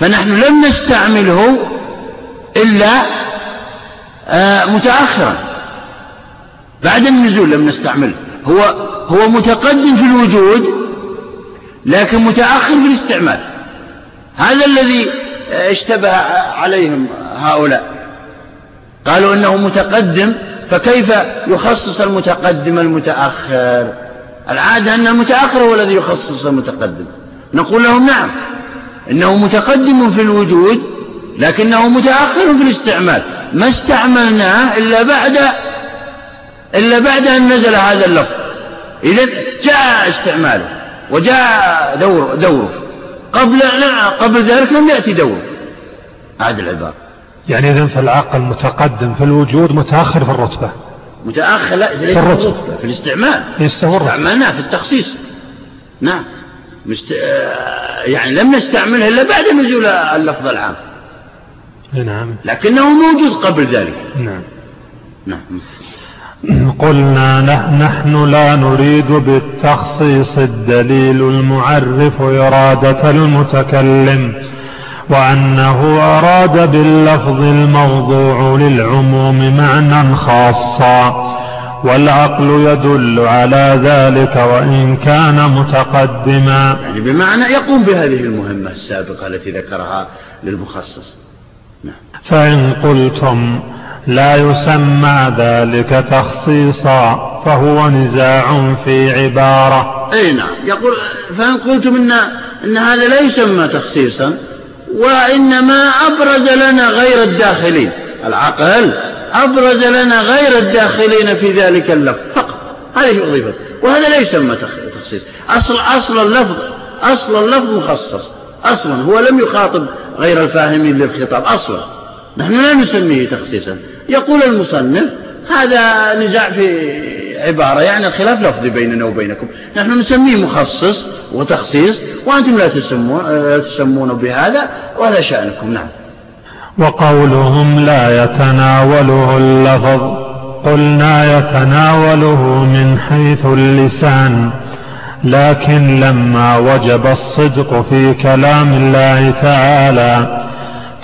فنحن لم نستعمله إلا متأخرا. بعد النزول لم نستعمله هو هو متقدم في الوجود لكن متأخر في الاستعمال. هذا الذي اشتبه عليهم هؤلاء. قالوا إنه متقدم فكيف يخصص المتقدم المتأخر؟ العادة أن المتأخر هو الذي يخصص المتقدم. نقول لهم نعم إنه متقدم في الوجود لكنه متأخر في الاستعمال. ما استعملناه إلا بعد إلا بعد أن نزل هذا اللفظ. إذا جاء استعماله وجاء دور دوره. قبل قبل ذلك لم يأتي دوره. هذه العبارة. يعني إذن فالعقل متقدم في الوجود متأخر في الرتبة. متأخر لا في الرتبة. في الاستعمال. استعملناه في التخصيص. نعم. مست... آه، يعني لم نستعملها إلا بعد نزول اللفظ العام. نعم. لكنه موجود قبل ذلك. نعم. نعم. قلنا نحن لا نريد بالتخصيص الدليل المعرف إرادة المتكلم وأنه أراد باللفظ الموضوع للعموم معنى خاصا والعقل يدل على ذلك وإن كان متقدما. يعني بمعنى يقوم بهذه المهمة السابقة التي ذكرها للمخصص. فإن قلتم لا يسمى ذلك تخصيصا فهو نزاع في عبارة. أي نعم. يقول فإن قلتم إن, إن هذا لا يسمى تخصيصا وإنما أبرز لنا غير الداخلين. العقل أبرز لنا غير الداخلين في ذلك اللفظ فقط. هذه أضيفت وهذا لا يسمى تخصيص. أصل أصل اللفظ أصل اللفظ مخصص. أصلا. هو لم يخاطب غير الفاهمين للخطاب أصلا. نحن لا نسميه تخصيصا. يقول المصنف هذا نزاع في عبارة يعني الخلاف لفظي بيننا وبينكم. نحن نسميه مخصص وتخصيص وأنتم لا تسمون, تسمون بهذا وهذا شأنكم. نعم. وقولهم لا يتناوله اللفظ قلنا يتناوله من حيث اللسان. لكن لما وجب الصدق في كلام الله تعالى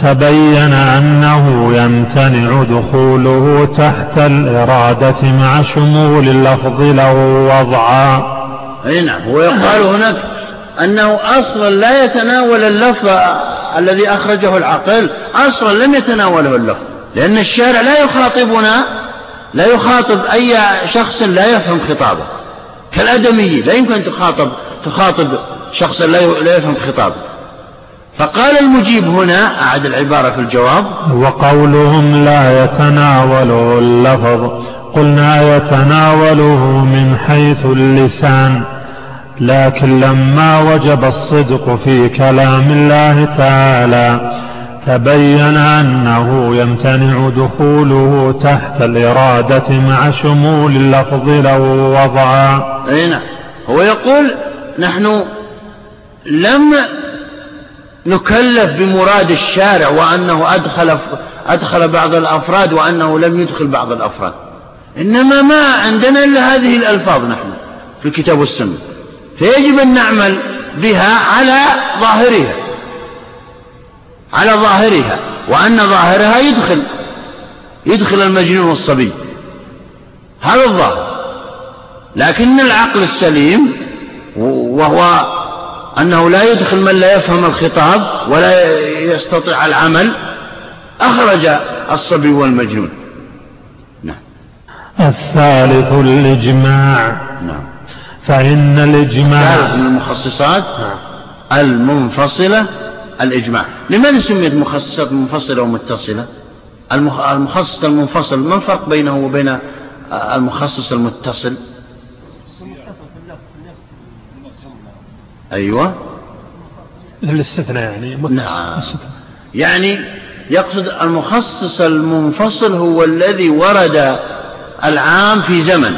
تبين أنه يمتنع دخوله تحت الإرادة مع شمول اللفظ له وضعا. أي نعم هو يقال هناك أنه أصلا لا يتناول اللفظ الذي أخرجه العقل أصلا لم يتناوله اللفظ لأن الشارع لا يخاطبنا لا يخاطب أي شخص لا يفهم خطابه. كالأدمي لا يمكن أن تخاطب تخاطب شخصا لا يفهم خطابه. فقال المجيب هنا أعد العبارة في الجواب. وقولهم لا يتناوله اللفظ. قلنا يتناوله من حيث اللسان. لكن لما وجب الصدق في كلام الله تعالى تبين أنه يمتنع دخوله تحت الإرادة مع شمول اللفظ له وضعا أي نعم. هو يقول نحن لم نكلف بمراد الشارع وأنه أدخل أدخل بعض الأفراد وأنه لم يدخل بعض الأفراد. إنما ما عندنا إلا هذه الألفاظ نحن في الكتاب والسنة. فيجب أن نعمل بها على ظاهرها. على ظاهرها وأن ظاهرها يدخل يدخل المجنون والصبي. هذا الظاهر. لكن العقل السليم وهو أنه لا يدخل من لا يفهم الخطاب ولا يستطيع العمل أخرج الصبي والمجنون. نعم. الثالث الإجماع. نعم. فإن الإجماع من المخصصات نعم. المنفصلة الإجماع. لماذا سميت مخصصات منفصلة ومتصلة؟ المخصص المنفصل ما الفرق بينه وبين المخصص المتصل؟ أيوة. الاستثناء يعني نعم. يعني يقصد المخصص المنفصل هو الذي ورد العام في زمن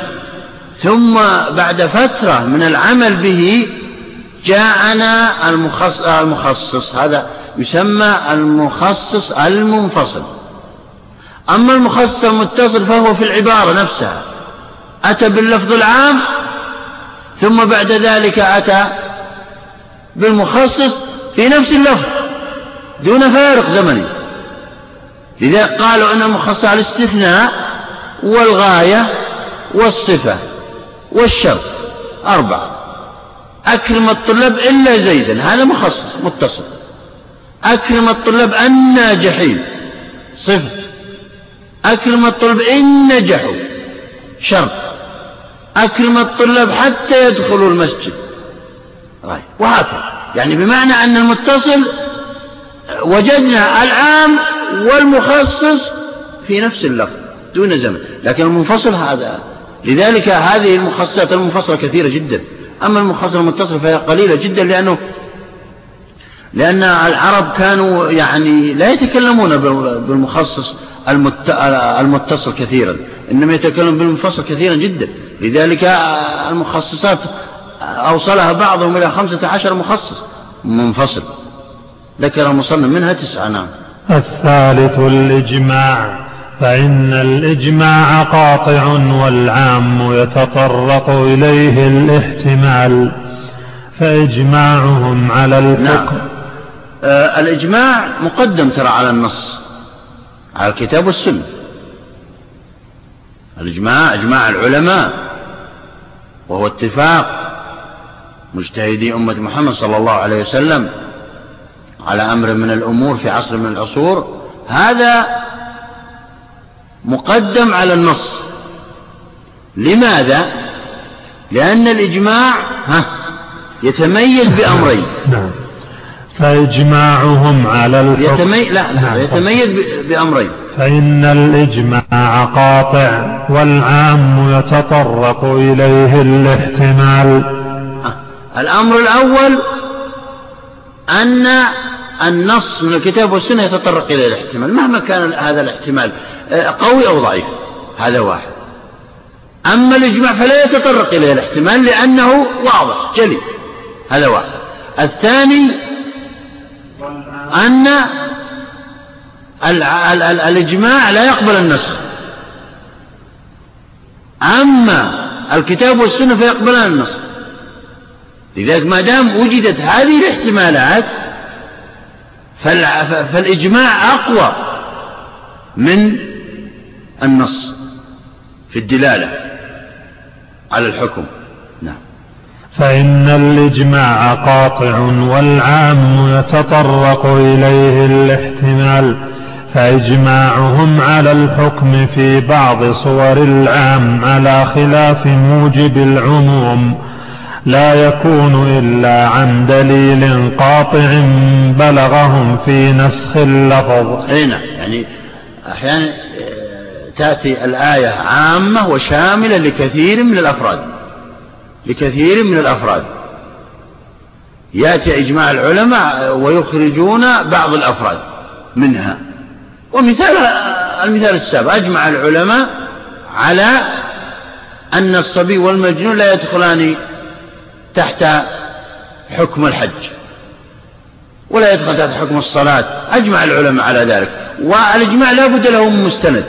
ثم بعد فترة من العمل به جاءنا المخصص, المخصص. هذا يسمى المخصص المنفصل. أما المخصص المتصل فهو في العبارة نفسها. أتى باللفظ العام ثم بعد ذلك أتى بالمخصص في نفس اللفظ دون فارق زمني. لذلك قالوا أن المخصص على الاستثناء والغاية والصفة والشرط. أربعة. أكرم الطلاب إلا زيدا هذا مخصص متصل. أكرم الطلاب الناجحين صفة أكرم الطلاب إن نجحوا شرط. أكرم الطلاب حتى يدخلوا المسجد. طيب وهكذا. يعني بمعنى أن المتصل وجدنا العام والمخصص في نفس اللفظ دون زمن. لكن المنفصل هذا لذلك هذه المخصصات المنفصلة كثيرة جدا. أما المخصصة المتصلة فهي قليلة جدا لأنه لأن العرب كانوا يعني لا يتكلمون بالمخصص المتصل كثيرا إنما يتكلمون بالمنفصل كثيرا جدا. لذلك المخصصات أوصلها بعضهم إلى خمسة عشر مخصص منفصل. ذكر المصنف منها تسعة نعم. الثالث الإجماع. فإن الإجماع قاطع والعام يتطرق إليه الاحتمال فإجماعهم على الحكم نعم. آه الإجماع مقدم ترى على النص على الكتاب والسنة. الإجماع إجماع العلماء وهو اتفاق مجتهدي أمة محمد صلى الله عليه وسلم على أمر من الأمور في عصر من العصور. هذا مقدم على النص. لماذا؟ لأن الإجماع ها يتميز بأمرين. نعم. فإجماعهم على الحكم. يتمي... لا, لا نعم. يتميز بأمرين. فإن الإجماع قاطع والعام يتطرق إليه الاحتمال. الأمر الأول أن النص من الكتاب والسنة يتطرق إلى الاحتمال مهما كان هذا الاحتمال آه، قوي أو ضعيف هذا واحد. أما الإجماع فلا يتطرق إليه الاحتمال لأنه واضح جلي هذا واحد. الثاني أن الإجماع لا يقبل النسخ. أما الكتاب والسنة فيقبلان النسخ. لذلك ما دام وجدت هذه الاحتمالات فالإجماع أقوى من النص في الدلالة على الحكم. نعم. فإن الإجماع قاطع والعام يتطرق إليه الاحتمال فإجماعهم على الحكم في بعض صور العام على خلاف موجب العموم. لا يكون إلا عن دليل قاطع بلغهم في نسخ اللفظ. أي نعم. يعني أحيانا آه، تأتي الآية عامة وشاملة لكثير من الأفراد. لكثير من الأفراد. يأتي إجماع العلماء ويخرجون بعض الأفراد منها. ومثال المثال السابق أجمع العلماء على أن الصبي والمجنون لا يدخلان تحت حكم الحج. ولا يدخل تحت حكم الصلاة. أجمع العلماء على ذلك. والإجماع لا بد له من مستند.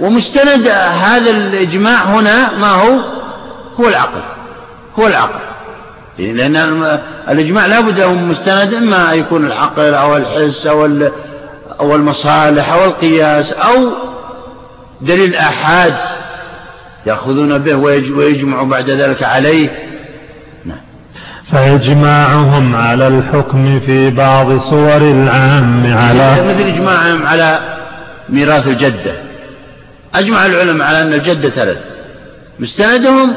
ومستند هذا الإجماع هنا ما هو؟ هو العقل. هو العقل. لأن الإجماع لا بد له من مستند إما يكون العقل أو الحس أو أو المصالح أو القياس أو دليل آحاد يأخذون به ويجمع بعد ذلك عليه. فإجماعهم على الحكم في بعض صور العام على مثل إجماعهم على ميراث الجدة. أجمع العلماء على أن الجدة ثلاث. مستندهم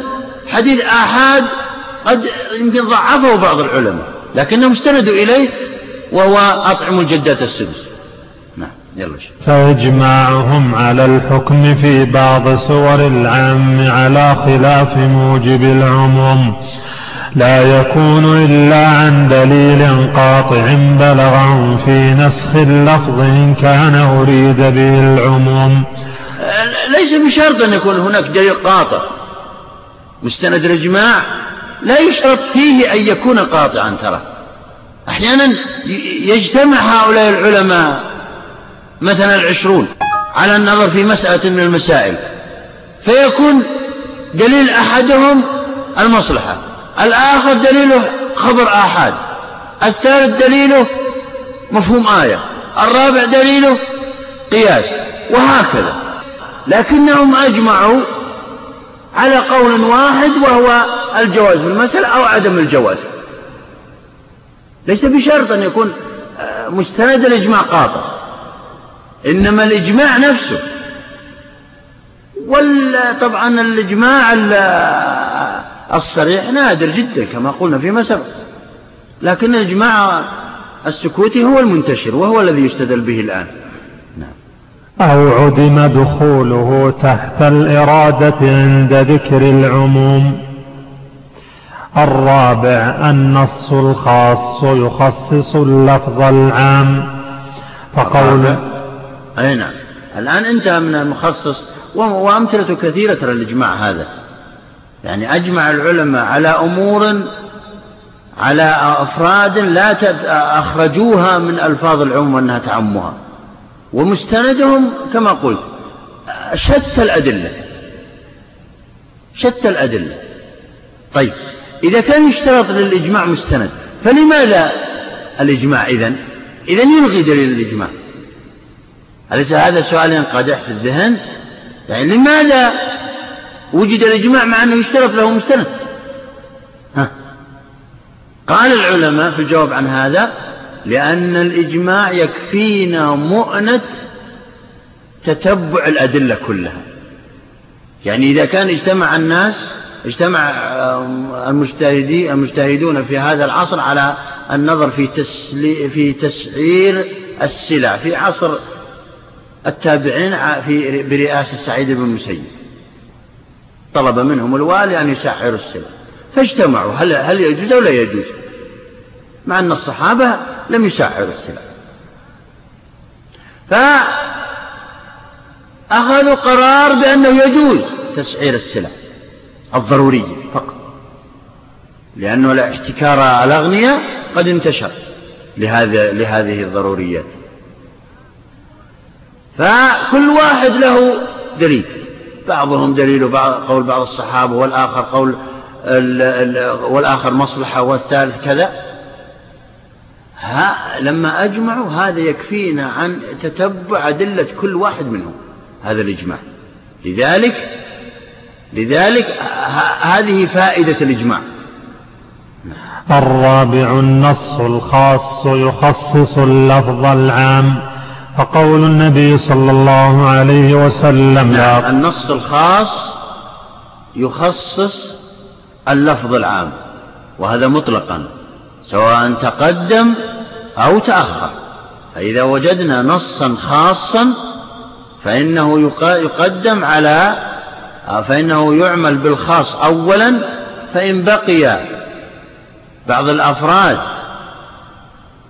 حديث آحاد قد يمكن ضعفه بعض العلماء لكنهم استندوا إليه وهو أطعم الجدة السدس. نعم يلا فإجماعهم على الحكم في بعض صور العام على خلاف موجب العموم. لا يكون إلا عن دليل قاطع بلغ في نسخ اللفظ إن كان أريد به العموم ليس بشرط أن يكون هناك دليل قاطع. مستند الإجماع لا يشترط فيه أن يكون قاطعا ترى. أحيانا يجتمع هؤلاء العلماء مثلا العشرون على النظر في مسألة من المسائل فيكون دليل أحدهم المصلحة. الآخر دليله خبر آحاد. الثالث دليله مفهوم آية. الرابع دليله قياس. وهكذا. لكنهم أجمعوا على قول واحد وهو الجواز في المسألة أو عدم الجواز. ليس بشرط أن يكون آه، مستند الإجماع قاطع. إنما الإجماع نفسه. طبعا الإجماع الصريح نادر جدا كما قلنا فيما سبق. لكن الإجماع السكوتي هو المنتشر وهو الذي يستدل به الآن. أو عدم دخوله تحت الإرادة عند ذكر العموم. الرابع النص الخاص يخصص اللفظ العام. فقول أي نعم. الآن انتهى من المخصص وأمثلة كثيرة ترى الإجماع هذا. يعني أجمع العلماء على أمور على أفراد لا أخرجوها من ألفاظ العموم أنها تعمها ومستندهم كما قلت شتى الأدلة شتى الأدلة. طيب إذا كان يشترط للإجماع مستند فلماذا الإجماع إذن؟ إذن يلغي دليل الإجماع. أليس هذا سؤال ينقدح في الذهن؟ يعني لماذا وجد الإجماع مع أنه يشترط له مستند. ها. قال العلماء في الجواب عن هذا لأن الإجماع يكفينا مؤنة تتبع الأدلة كلها. يعني إذا كان اجتمع الناس اجتمع المجتهدين المجتهدون في هذا العصر على النظر في تسلي في تسعير السلع في عصر التابعين في برئاسة سعيد بن المسيب. طلب منهم الوالي أن يسعروا السلع فاجتمعوا هل هل يجوز أو لا يجوز؟ مع أن الصحابة لم يسعروا السلع فأخذوا قرار بأنه يجوز تسعير السلع الضرورية فقط. لأنه الاحتكار الأغنياء قد انتشر لهذا لهذه الضروريات. فكل واحد له دليل. بعضهم دليل بعض قول بعض الصحابة والآخر قول والآخر مصلحة والثالث كذا. ها لما أجمعوا هذا يكفينا عن تتبع أدلة كل واحد منهم هذا الإجماع. لذلك لذلك هذه فائدة الإجماع. الرابع النص الخاص يخصص اللفظ العام. فقول النبي صلى الله عليه وسلم نعم النص الخاص يخصص اللفظ العام وهذا مطلقا سواء تقدم أو تأخر. فإذا وجدنا نصا خاصا فإنه يقدم على فإنه يعمل بالخاص أولا فإن بقي بعض الأفراد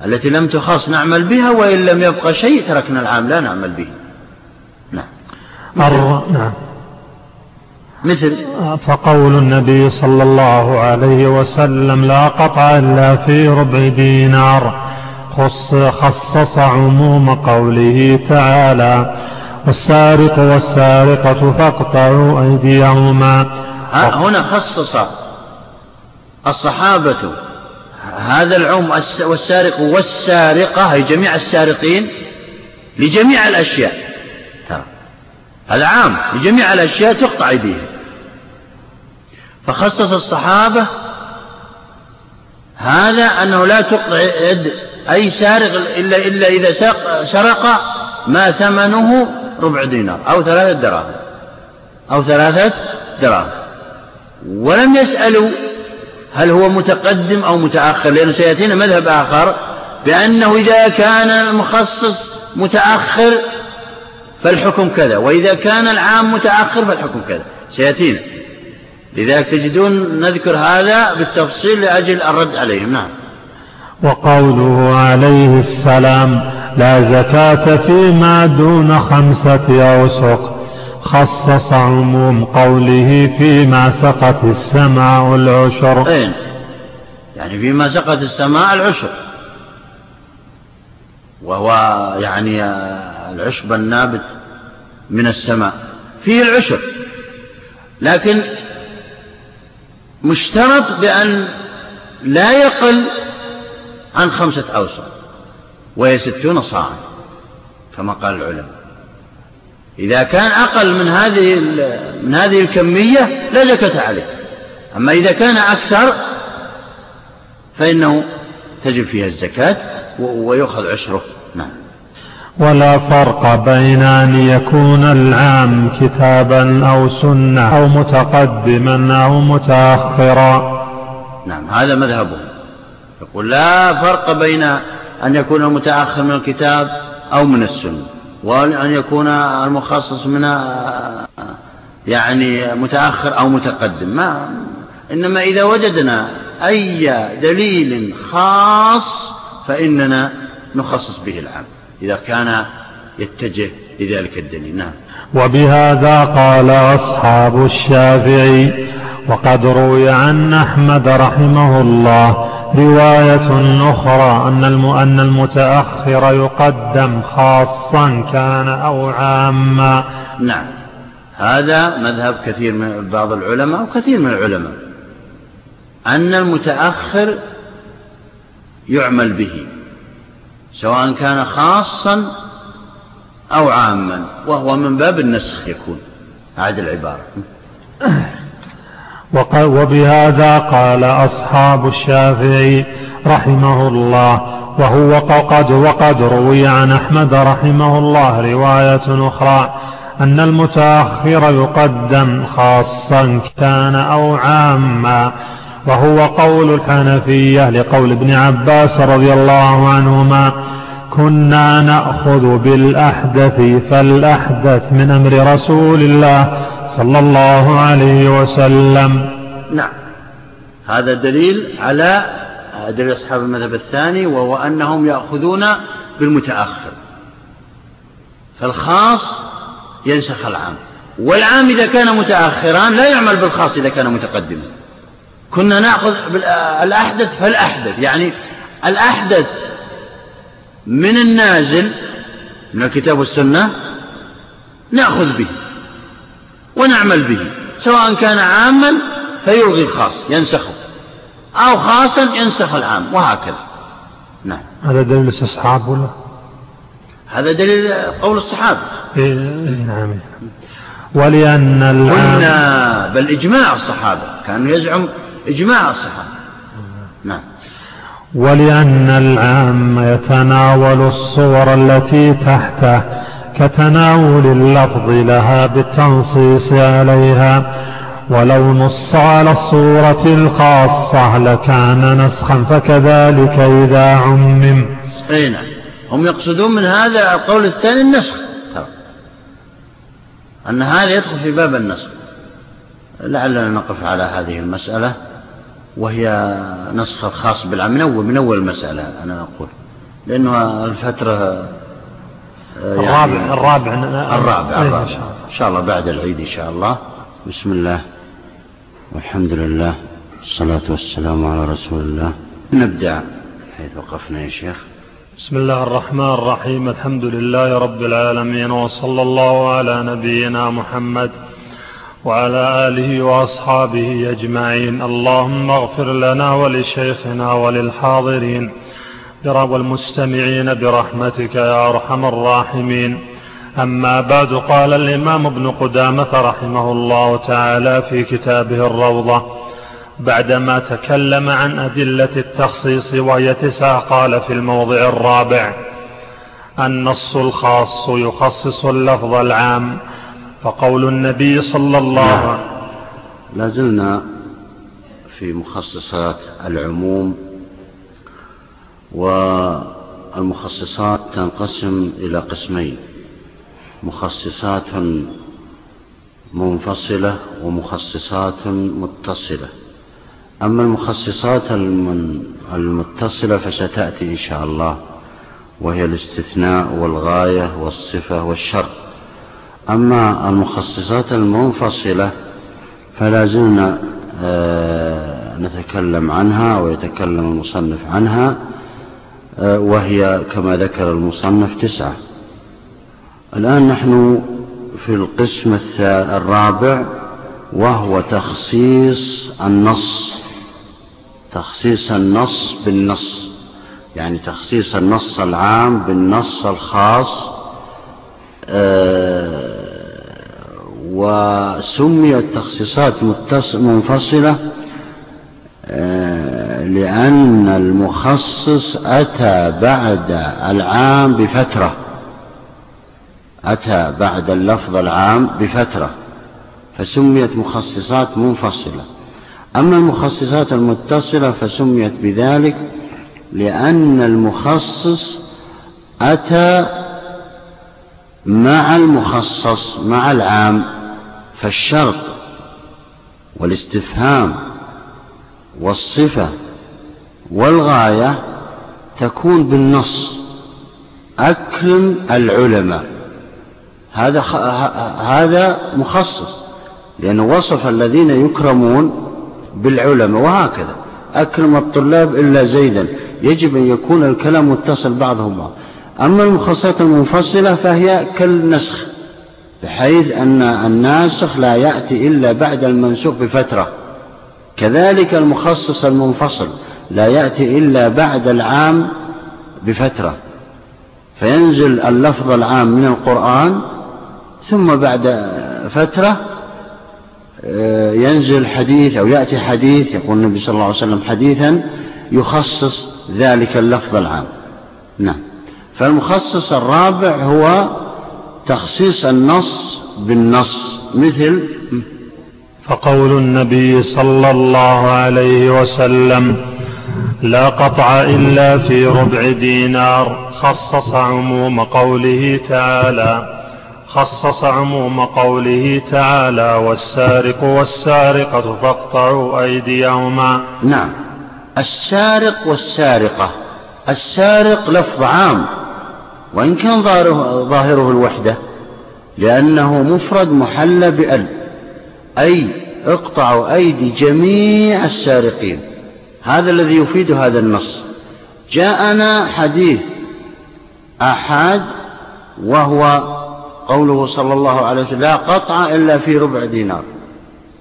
التي لم تخص نعمل بها وإن لم يبقى شيء تركنا العام لا نعمل به. نعم. نعم. مثل فقول النبي صلى الله عليه وسلم لا قطع إلا في ربع دينار. خص خصص عموم قوله تعالى والسارق والسارقة فاقطعوا أيديهما. هنا خصص الصحابة هذا العم والسارق والسارقة هي جميع السارقين لجميع الأشياء. ترى هذا عام لجميع الأشياء تقطع أيديهم. فخصص الصحابة هذا أنه لا تقطع يد أي سارق إلا, إلا إذا سرق ما ثمنه ربع دينار أو ثلاثة دراهم أو ثلاثة دراهم. ولم يسألوا هل هو متقدم أو متأخر؟ لأنه سيأتينا مذهب آخر بأنه إذا كان المخصص متأخر فالحكم كذا وإذا كان العام متأخر فالحكم كذا. سيأتينا. لذلك تجدون نذكر هذا بالتفصيل لأجل الرد عليهم. نعم. وقوله عليه السلام لا زكاة فيما دون خمسة أوسق. خصص عموم قوله فيما سقت السماء العشر. أين يعني فيما سقت السماء العشر. وهو يعني العشب النابت من السماء. فيه العشر. لكن مشترط بأن لا يقل عن خمسة أوسق وهي ستون صاعا كما قال العلماء. إذا كان أقل من هذه من هذه الكمية لا زكاة عليه. أما إذا كان أكثر فإنه تجب فيها الزكاة ويؤخذ عشره نعم. ولا فرق بين أن يكون العام كتابا أو سنة أو متقدما أو متأخرا. نعم هذا مذهبه. يقول لا فرق بين أن يكون المتأخر من الكتاب أو من السنة. وأن يكون المخصص من يعني متأخر أو متقدم. ما إنما إذا وجدنا أي دليل خاص فإننا نخصص به العام إذا كان يتجه لذلك الدليل. نعم. وبهذا قال أصحاب الشافعي وقد روي عن أحمد رحمه الله رواية أخرى أن أن المتأخر يقدم خاصا كان أو عاما. نعم. هذا مذهب كثير من بعض العلماء وكثير من العلماء. أن المتأخر يعمل به سواء كان خاصا أو عاما وهو من باب النسخ يكون هذه العبارة. وبهذا قال أصحاب الشافعي رحمه الله وهو قد وقد روي عن أحمد رحمه الله رواية أخرى أن المتأخر يقدم خاصا كان أو عاما وهو قول الحنفية لقول ابن عباس رضي الله عنهما كنا نأخذ بالأحدث فالأحدث من أمر رسول الله صلى الله عليه وسلم. نعم. هذا دليل على دليل أصحاب المذهب الثاني وهو أنهم يأخذون بالمتأخر. فالخاص ينسخ العام. والعام إذا كان متأخرا لا يعمل بالخاص إذا كان متقدما. كنا نأخذ الأحدث فالأحدث يعني الأحدث من النازل من الكتاب والسنة نأخذ به. ونعمل به. سواء كان عاما فيلغي الخاص ينسخه. أو خاصا ينسخ العام وهكذا. نعم. هذا دليل الاستصحاب ولا؟ هذا دليل قول الصحابة. إيه, إيه، نعم. ولأن العام قلنا بل إجماع الصحابة كانوا يزعم إجماع الصحابة. نعم. ولأن العام يتناول الصور التي تحته كتناول اللفظ لها بالتنصيص عليها ولو نص على الصورة الخاصة لكان نسخا فكذلك إذا عمم. أي نعم هم يقصدون من هذا القول الثاني النسخ. أن هذا يدخل في باب النسخ. لعلنا نقف على هذه المسألة وهي نسخ الخاص بالعام من أول من أول المسألة أنا أقول. لأنه الفترة يعني الرابع الرابع الرابع, الرابع. إن شاء الله. بعد العيد إن شاء الله. بسم الله. والحمد لله. والصلاة والسلام على رسول الله. نبدأ حيث وقفنا يا شيخ. بسم الله الرحمن الرحيم. الحمد لله رب العالمين وصلى الله على نبينا محمد وعلى آله وأصحابه أجمعين. اللهم اغفر لنا ولشيخنا وللحاضرين. والمستمعين برحمتك يا أرحم الراحمين. أما بعد قال الإمام ابن قدامة رحمه الله تعالى في كتابه الروضة بعدما تكلم عن أدلة التخصيص وهي تسعة قال في الموضع الرابع النص الخاص يخصص اللفظ العام. فقول النبي صلى الله عليه وسلم لا زلنا في مخصصات العموم والمخصصات تنقسم إلى قسمين مخصصات منفصلة ومخصصات متصلة. أما المخصصات المتصلة فستأتي إن شاء الله وهي الاستثناء والغاية والصفة والشرط. أما المخصصات المنفصلة فلا زلنا آه، نتكلم عنها ويتكلم المصنف عنها وهي كما ذكر المصنف تسعة. الآن نحن في القسم الرابع وهو تخصيص النص. تخصيص النص بالنص. يعني تخصيص النص العام بالنص الخاص آه، وسميت تخصيصات منفصلة لأن المخصص أتى بعد العام بفترة. أتى بعد اللفظ العام بفترة. فسميت مخصصات منفصلة. أما المخصصات المتصلة فسميت بذلك لأن المخصص أتى مع المخصص مع العام. فالشرط والاستفهام والصفة والغاية تكون بالنص. أكرم العلماء. هذا هذا مخصص. لأنه وصف الذين يكرمون بالعلماء وهكذا. أكرم الطلاب إلا زيدا. يجب أن يكون الكلام متصل بعضهم بعض أما المخصصات المنفصلة فهي كالنسخ بحيث أن الناسخ لا يأتي إلا بعد المنسوخ بفترة. كذلك المخصص المنفصل لا يأتي إلا بعد العام بفترة. فينزل اللفظ العام من القرآن ثم بعد فترة آه، ينزل حديث أو يأتي حديث يقول النبي صلى الله عليه وسلم حديثا يخصص ذلك اللفظ العام. نعم. فالمخصص الرابع هو تخصيص النص بالنص مثل فقول النبي صلى الله عليه وسلم لا قطع إلا في ربع دينار خصص عموم قوله تعالى خصص عموم قوله تعالى والسارق والسارقة فاقطعوا أيديهما نعم. السارق والسارقة. السارق لفظ عام وإن كان ظاهره, الوحدة لأنه مفرد محل بأل أي اقطعوا أيدي جميع السارقين. هذا الذي يفيد هذا النص. جاءنا حديث أحد وهو قوله صلى الله عليه وسلم لا قطع إلا في ربع دينار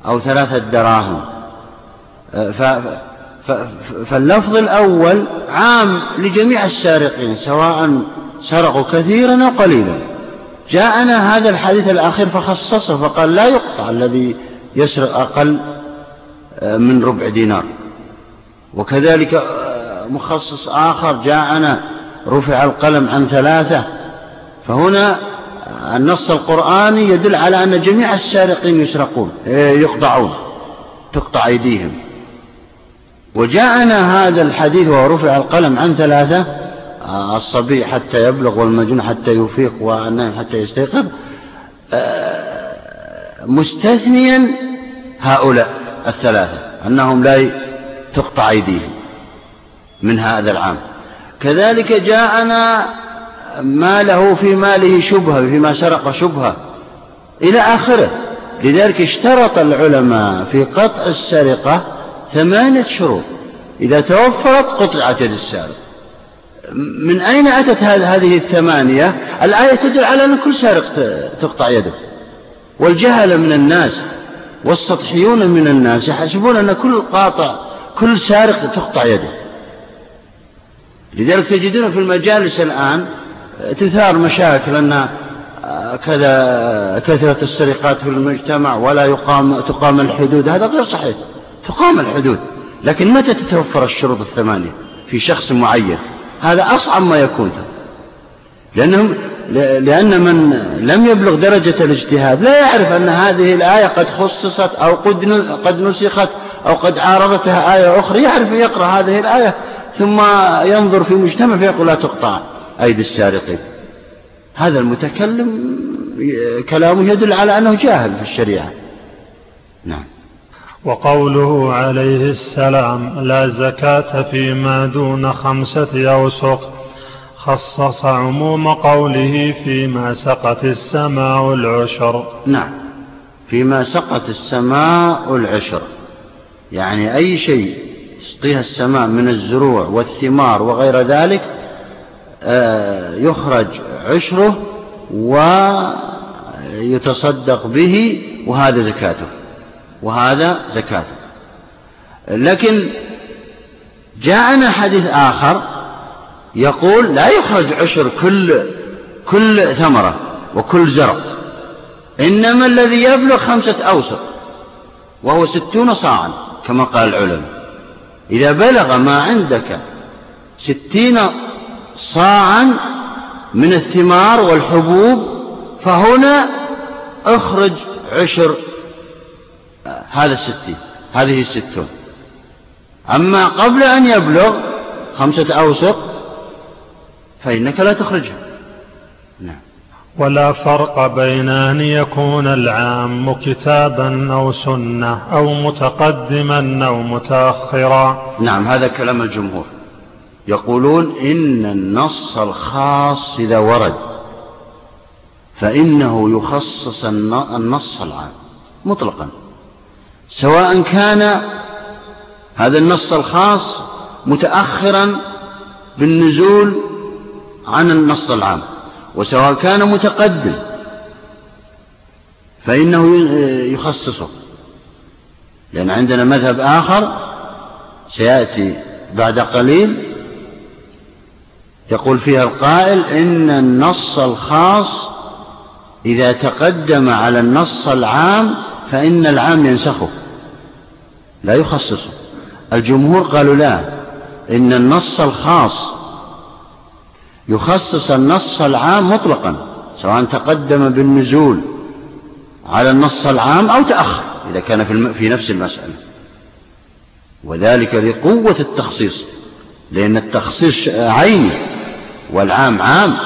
أو ثلاثة دراهم. فاللفظ الأول عام لجميع السارقين سواء سرقوا كثيرا أو قليلا. جاءنا هذا الحديث الأخير فخصصه فقال لا يقطع الذي يسرق أقل من ربع دينار. وكذلك مخصص آخر جاءنا رفع القلم عن ثلاثة. فهنا النص القرآني يدل على أن جميع السارقين يسرقون يقطعون تقطع أيديهم. وجاءنا هذا الحديث ورفع القلم عن ثلاثة آه، الصبي حتى يبلغ والمجنون حتى يفيق والنائم حتى يستيقظ آه، مستثنيا هؤلاء الثلاثة أنهم لا تقطع أيديهم من هذا العام. كذلك جاءنا ما له في ماله شبهة فيما سرق شبهة إلى آخره. لذلك اشترط العلماء في قطع السرقة ثمانية شروط. إذا توفرت قطعت يد السارق من أين أتت هذه الثمانية؟ الآية تدل على أن كل سارق تقطع يده. والجهل من الناس والسطحيون من الناس يحسبون أن كل قاطع كل سارق تقطع يده. لذلك تجدون في المجالس الآن تثار مشاكل أن كذا كثرة السرقات في المجتمع ولا يقام تقام الحدود. هذا غير صحيح. تقام الحدود. لكن متى تتوفر الشروط الثمانية في شخص معين؟ هذا أصعب ما يكون. لأنهم لأن من لم يبلغ درجة الاجتهاد لا يعرف أن هذه الآية قد خصصت أو قد نسخت أو قد عارضتها آية أخرى. يعرف يقرأ هذه الآية ثم ينظر في مجتمع فيقول لا تقطع أيدي السارقين. هذا المتكلم كلامه يدل على أنه جاهل في الشريعة. نعم. وقوله عليه السلام لا زكاة فيما دون خمسة أوسق خصص عموم قوله فيما سقت السماء العشر. نعم. فيما سقت السماء العشر. يعني أي شيء تسقيها السماء من الزروع والثمار وغير ذلك آه، يخرج عشره ويتصدق به وهذا زكاته. وهذا زكاته لكن جاءنا حديث آخر يقول لا يخرج عشر كل كل ثمرة وكل زرع إنما الذي يبلغ خمسة أوسط وهو ستون صاعا كما قال العلماء. إذا بلغ ما عندك ستين صاعا من الثمار والحبوب فهنا اخرج عشر هذا الستين هذه الستون أما قبل أن يبلغ خمسة أوسق فإنك لا تخرجها. نعم. ولا فرق بين أن يكون العام كتابا أو سنة أو متقدما أو متأخرا. نعم هذا كلام الجمهور. يقولون إن النص الخاص إذا ورد فإنه يخصص النص العام مطلقا. سواء كان هذا النص الخاص متأخرا بالنزول عن النص العام وسواء كان متقدم فإنه يخصصه لأن عندنا مذهب آخر سيأتي بعد قليل يقول فيها القائل إن النص الخاص إذا تقدم على النص العام فإن العام ينسخه لا يخصصه. الجمهور قالوا لا إن النص الخاص يخصص النص العام مطلقا سواء تقدم بالنزول على النص العام أو تأخر إذا كان في نفس المسألة. وذلك لقوة التخصيص لأن التخصيص عيني والعام عام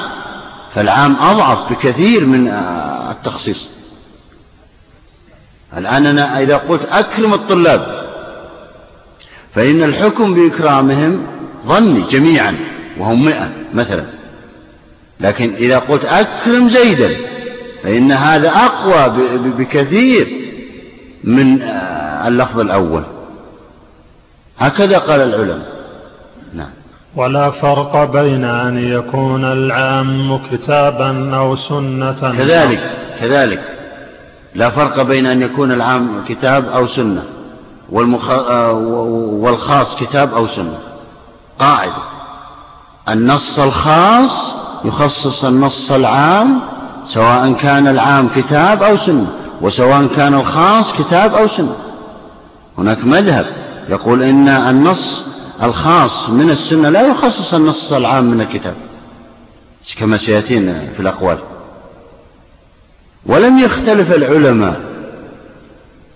فالعام أضعف بكثير من التخصيص. الآن أنا إذا قلت أكرم الطلاب فإن الحكم بإكرامهم ظني جميعا وهم مئة مثلا. لكن إذا قلت أكرم زيدا فإن هذا أقوى بكثير من اللفظ الأول. هكذا قال العلماء. نعم. ولا فرق بين أن يكون العام كتابا أو سنة. كذلك كذلك. لا فرق بين أن يكون العام كتاب أو سنة والمخ... والخاص كتاب أو سنة. قاعدة. النص الخاص يخصص النص العام سواء كان العام كتاب أو سنة وسواء كان الخاص كتاب أو سنة. هناك مذهب يقول إن النص الخاص من السنة لا يخصص النص العام من الكتاب. كما سيأتينا في الأقوال. ولم يختلف العلماء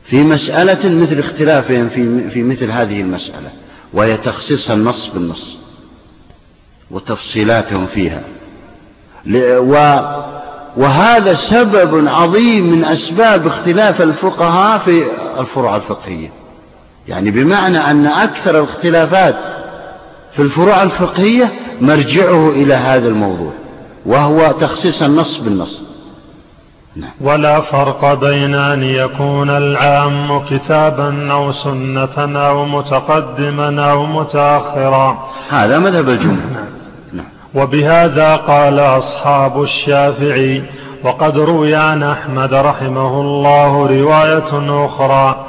في مسألة مثل اختلافهم في, في مثل هذه المسألة وهي تخصيص النص بالنص وتفصيلاتهم فيها وهذا سبب عظيم من أسباب اختلاف الفقهاء في الفروع الفقهية يعني بمعنى أن أكثر الاختلافات في الفروع الفقهية مرجعه إلى هذا الموضوع وهو تخصيص النص بالنص. ولا فرق بين أن يكون العام كتابا أو سنة أو متقدما أو متأخرا هذا مذهب الجمهور نعم. نعم. وبهذا قال أصحاب الشافعي وقد روي عن أحمد رحمه الله رواية أخرى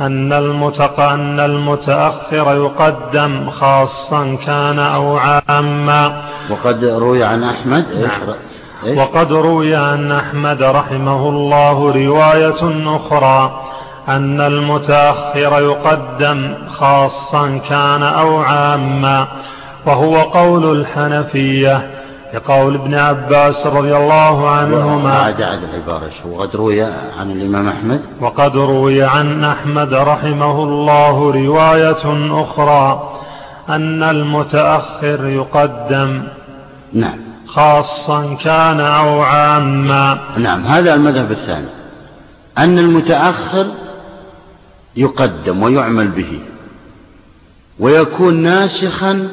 أن المتق أن المتأخر يقدم خاصا كان أو عاما وقد روي عن أحمد نعم. إيه؟ وقد روي عن أحمد رحمه الله رواية أخرى أن المتأخر يقدم خاصا كان أو عاما وهو قول الحنفية لقول ابن عباس رضي الله عنهما. عاد عاد العبارة وقد روي عن الإمام أحمد. وقد روي عن أحمد رحمه الله رواية أخرى أن المتأخر يقدم نعم. خاصا كان أو عاما. نعم هذا المذهب الثاني. أن المتأخر يقدم ويعمل به ويكون ناسخا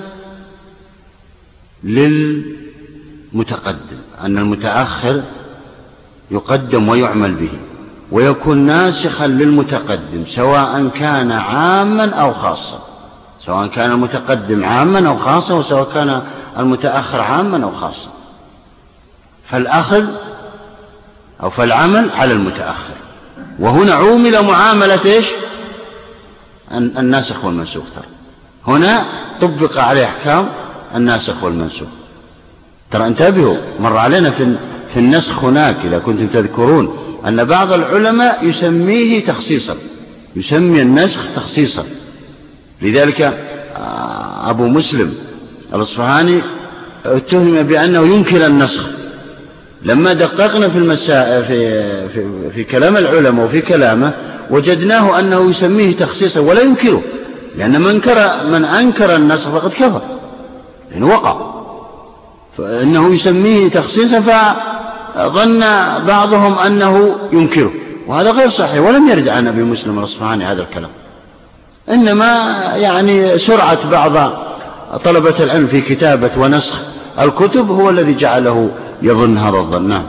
للمتقدم. أن المتأخر يقدم ويعمل به ويكون ناسخا للمتقدم سواء كان عاما أو خاصا. سواء كان المتقدم عاما أو خاصا وسواء كان المتأخر عاما أو خاصا. فالأخذ أو فالعمل على المتأخر. وهنا عومل معاملة إيش؟ الناسخ والمنسوخ ترى. هنا طبق عليه أحكام الناسخ والمنسوخ. ترى انتبهوا مر علينا في في النسخ هناك إذا كنتم تذكرون أن بعض العلماء يسميه تخصيصا. يسمي النسخ تخصيصا. لذلك آه، أبو مسلم الأصفهاني اتهم بأنه ينكر النسخ. لما دققنا في المسائل في, في, في كلام العلماء وفي كلامه وجدناه أنه يسميه تخصيصا ولا ينكره لأن من, كر من أنكر النسخ فقد كفر لأنه وقع. فإنه يسميه تخصيصا فظن بعضهم أنه ينكره. وهذا غير صحيح ولم يرد عن أبي مسلم الأصفهاني هذا الكلام. إنما يعني سرعة بعض طلبة العلم في كتابة ونسخ الكتب هو الذي جعله يظن هذا الظن. نعم.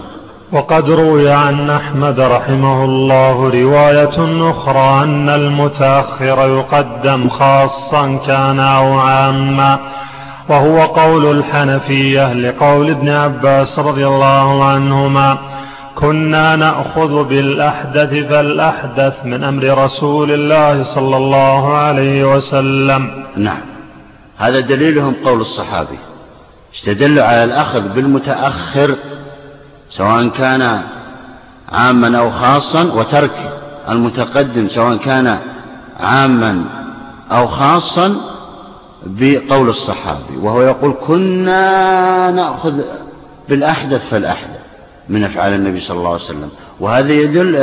وقد روي عن أحمد رحمه الله رواية أخرى أن المتأخر يقدم خاصا كان أو عاما وهو قول الحنفية لقول ابن عباس رضي الله عنهما كنا نأخذ بالأحدث فالأحدث من أمر رسول الله صلى الله عليه وسلم نعم. هذا دليلهم قول الصحابي. استدلوا على الأخذ بالمتأخر سواء كان عاما أو خاصا وترك المتقدم سواء كان عاما أو خاصا بقول الصحابي. وهو يقول كنا نأخذ بالأحدث فالأحدث من أفعال النبي صلى الله عليه وسلم. وهذا يدل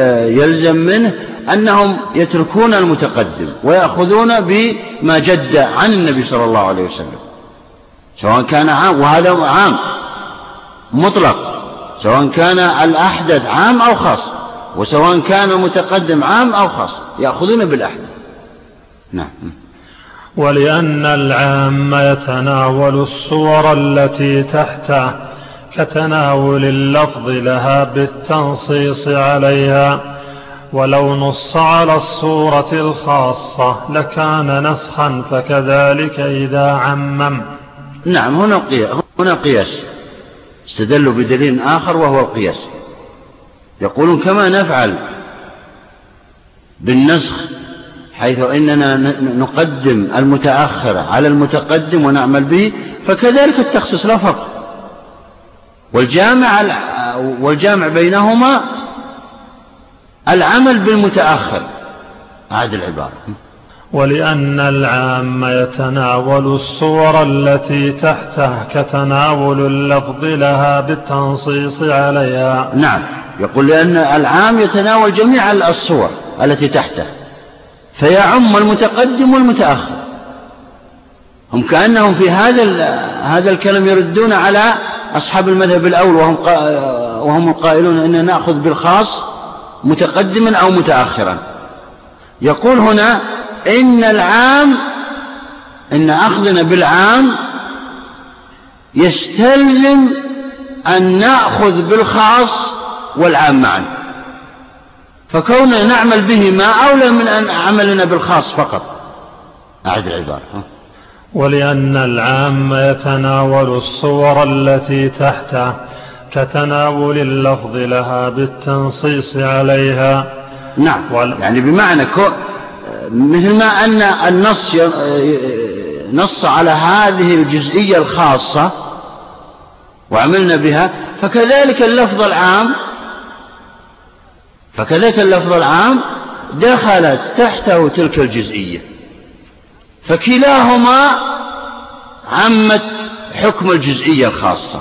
يلزم منه أنهم يتركون المتقدم ويأخذون بما جد عن النبي صلى الله عليه وسلم. سواء كان عام وهذا عام مطلق. سواء كان الأحدث عام أو خاص وسواء كان المتقدم عام أو خاص يأخذون بالأحدث. نعم. ولأن العام يتناول الصور التي تحته كتناول اللفظ لها بالتنصيص عليها. ولو نص على الصورة الخاصة لكان نسخا فكذلك إذا عمم. نعم هنا هنا قياس. استدلوا بدليل آخر وهو القياس يقولون كما نفعل بالنسخ حيث إننا نقدم المتأخر على المتقدم ونعمل به فكذلك التخصيص لا فرق. والجامع والجامع بينهما العمل بالمتأخر. هذه العبارة. ولأن العام يتناول الصور التي تحته كتناول اللفظ لها بالتنصيص عليها. نعم. يقول لأن العام يتناول جميع الصور التي تحته فيعم المتقدم والمتأخر. هم كأنهم في هذا هذا الكلام يردون على أصحاب المذهب الأول وهم وهم القائلون أن نأخذ بالخاص متقدما أو متأخرا. يقول هنا إن العام إن أخذنا بالعام يستلزم أن نأخذ بالخاص والعام معا. فكوننا نعمل به ما أولى من أن عملنا بالخاص فقط. أعد العبارة. ولأن العام يتناول الصور التي تحته كتناول اللفظ لها بالتنصيص عليها. نعم. يعني بمعنى كو مثل ما أن النص نص على هذه الجزئية الخاصة وعملنا بها فكذلك اللفظ العام فكذلك اللفظ العام دخلت تحته تلك الجزئية. فكلاهما عمت حكم الجزئية الخاصة.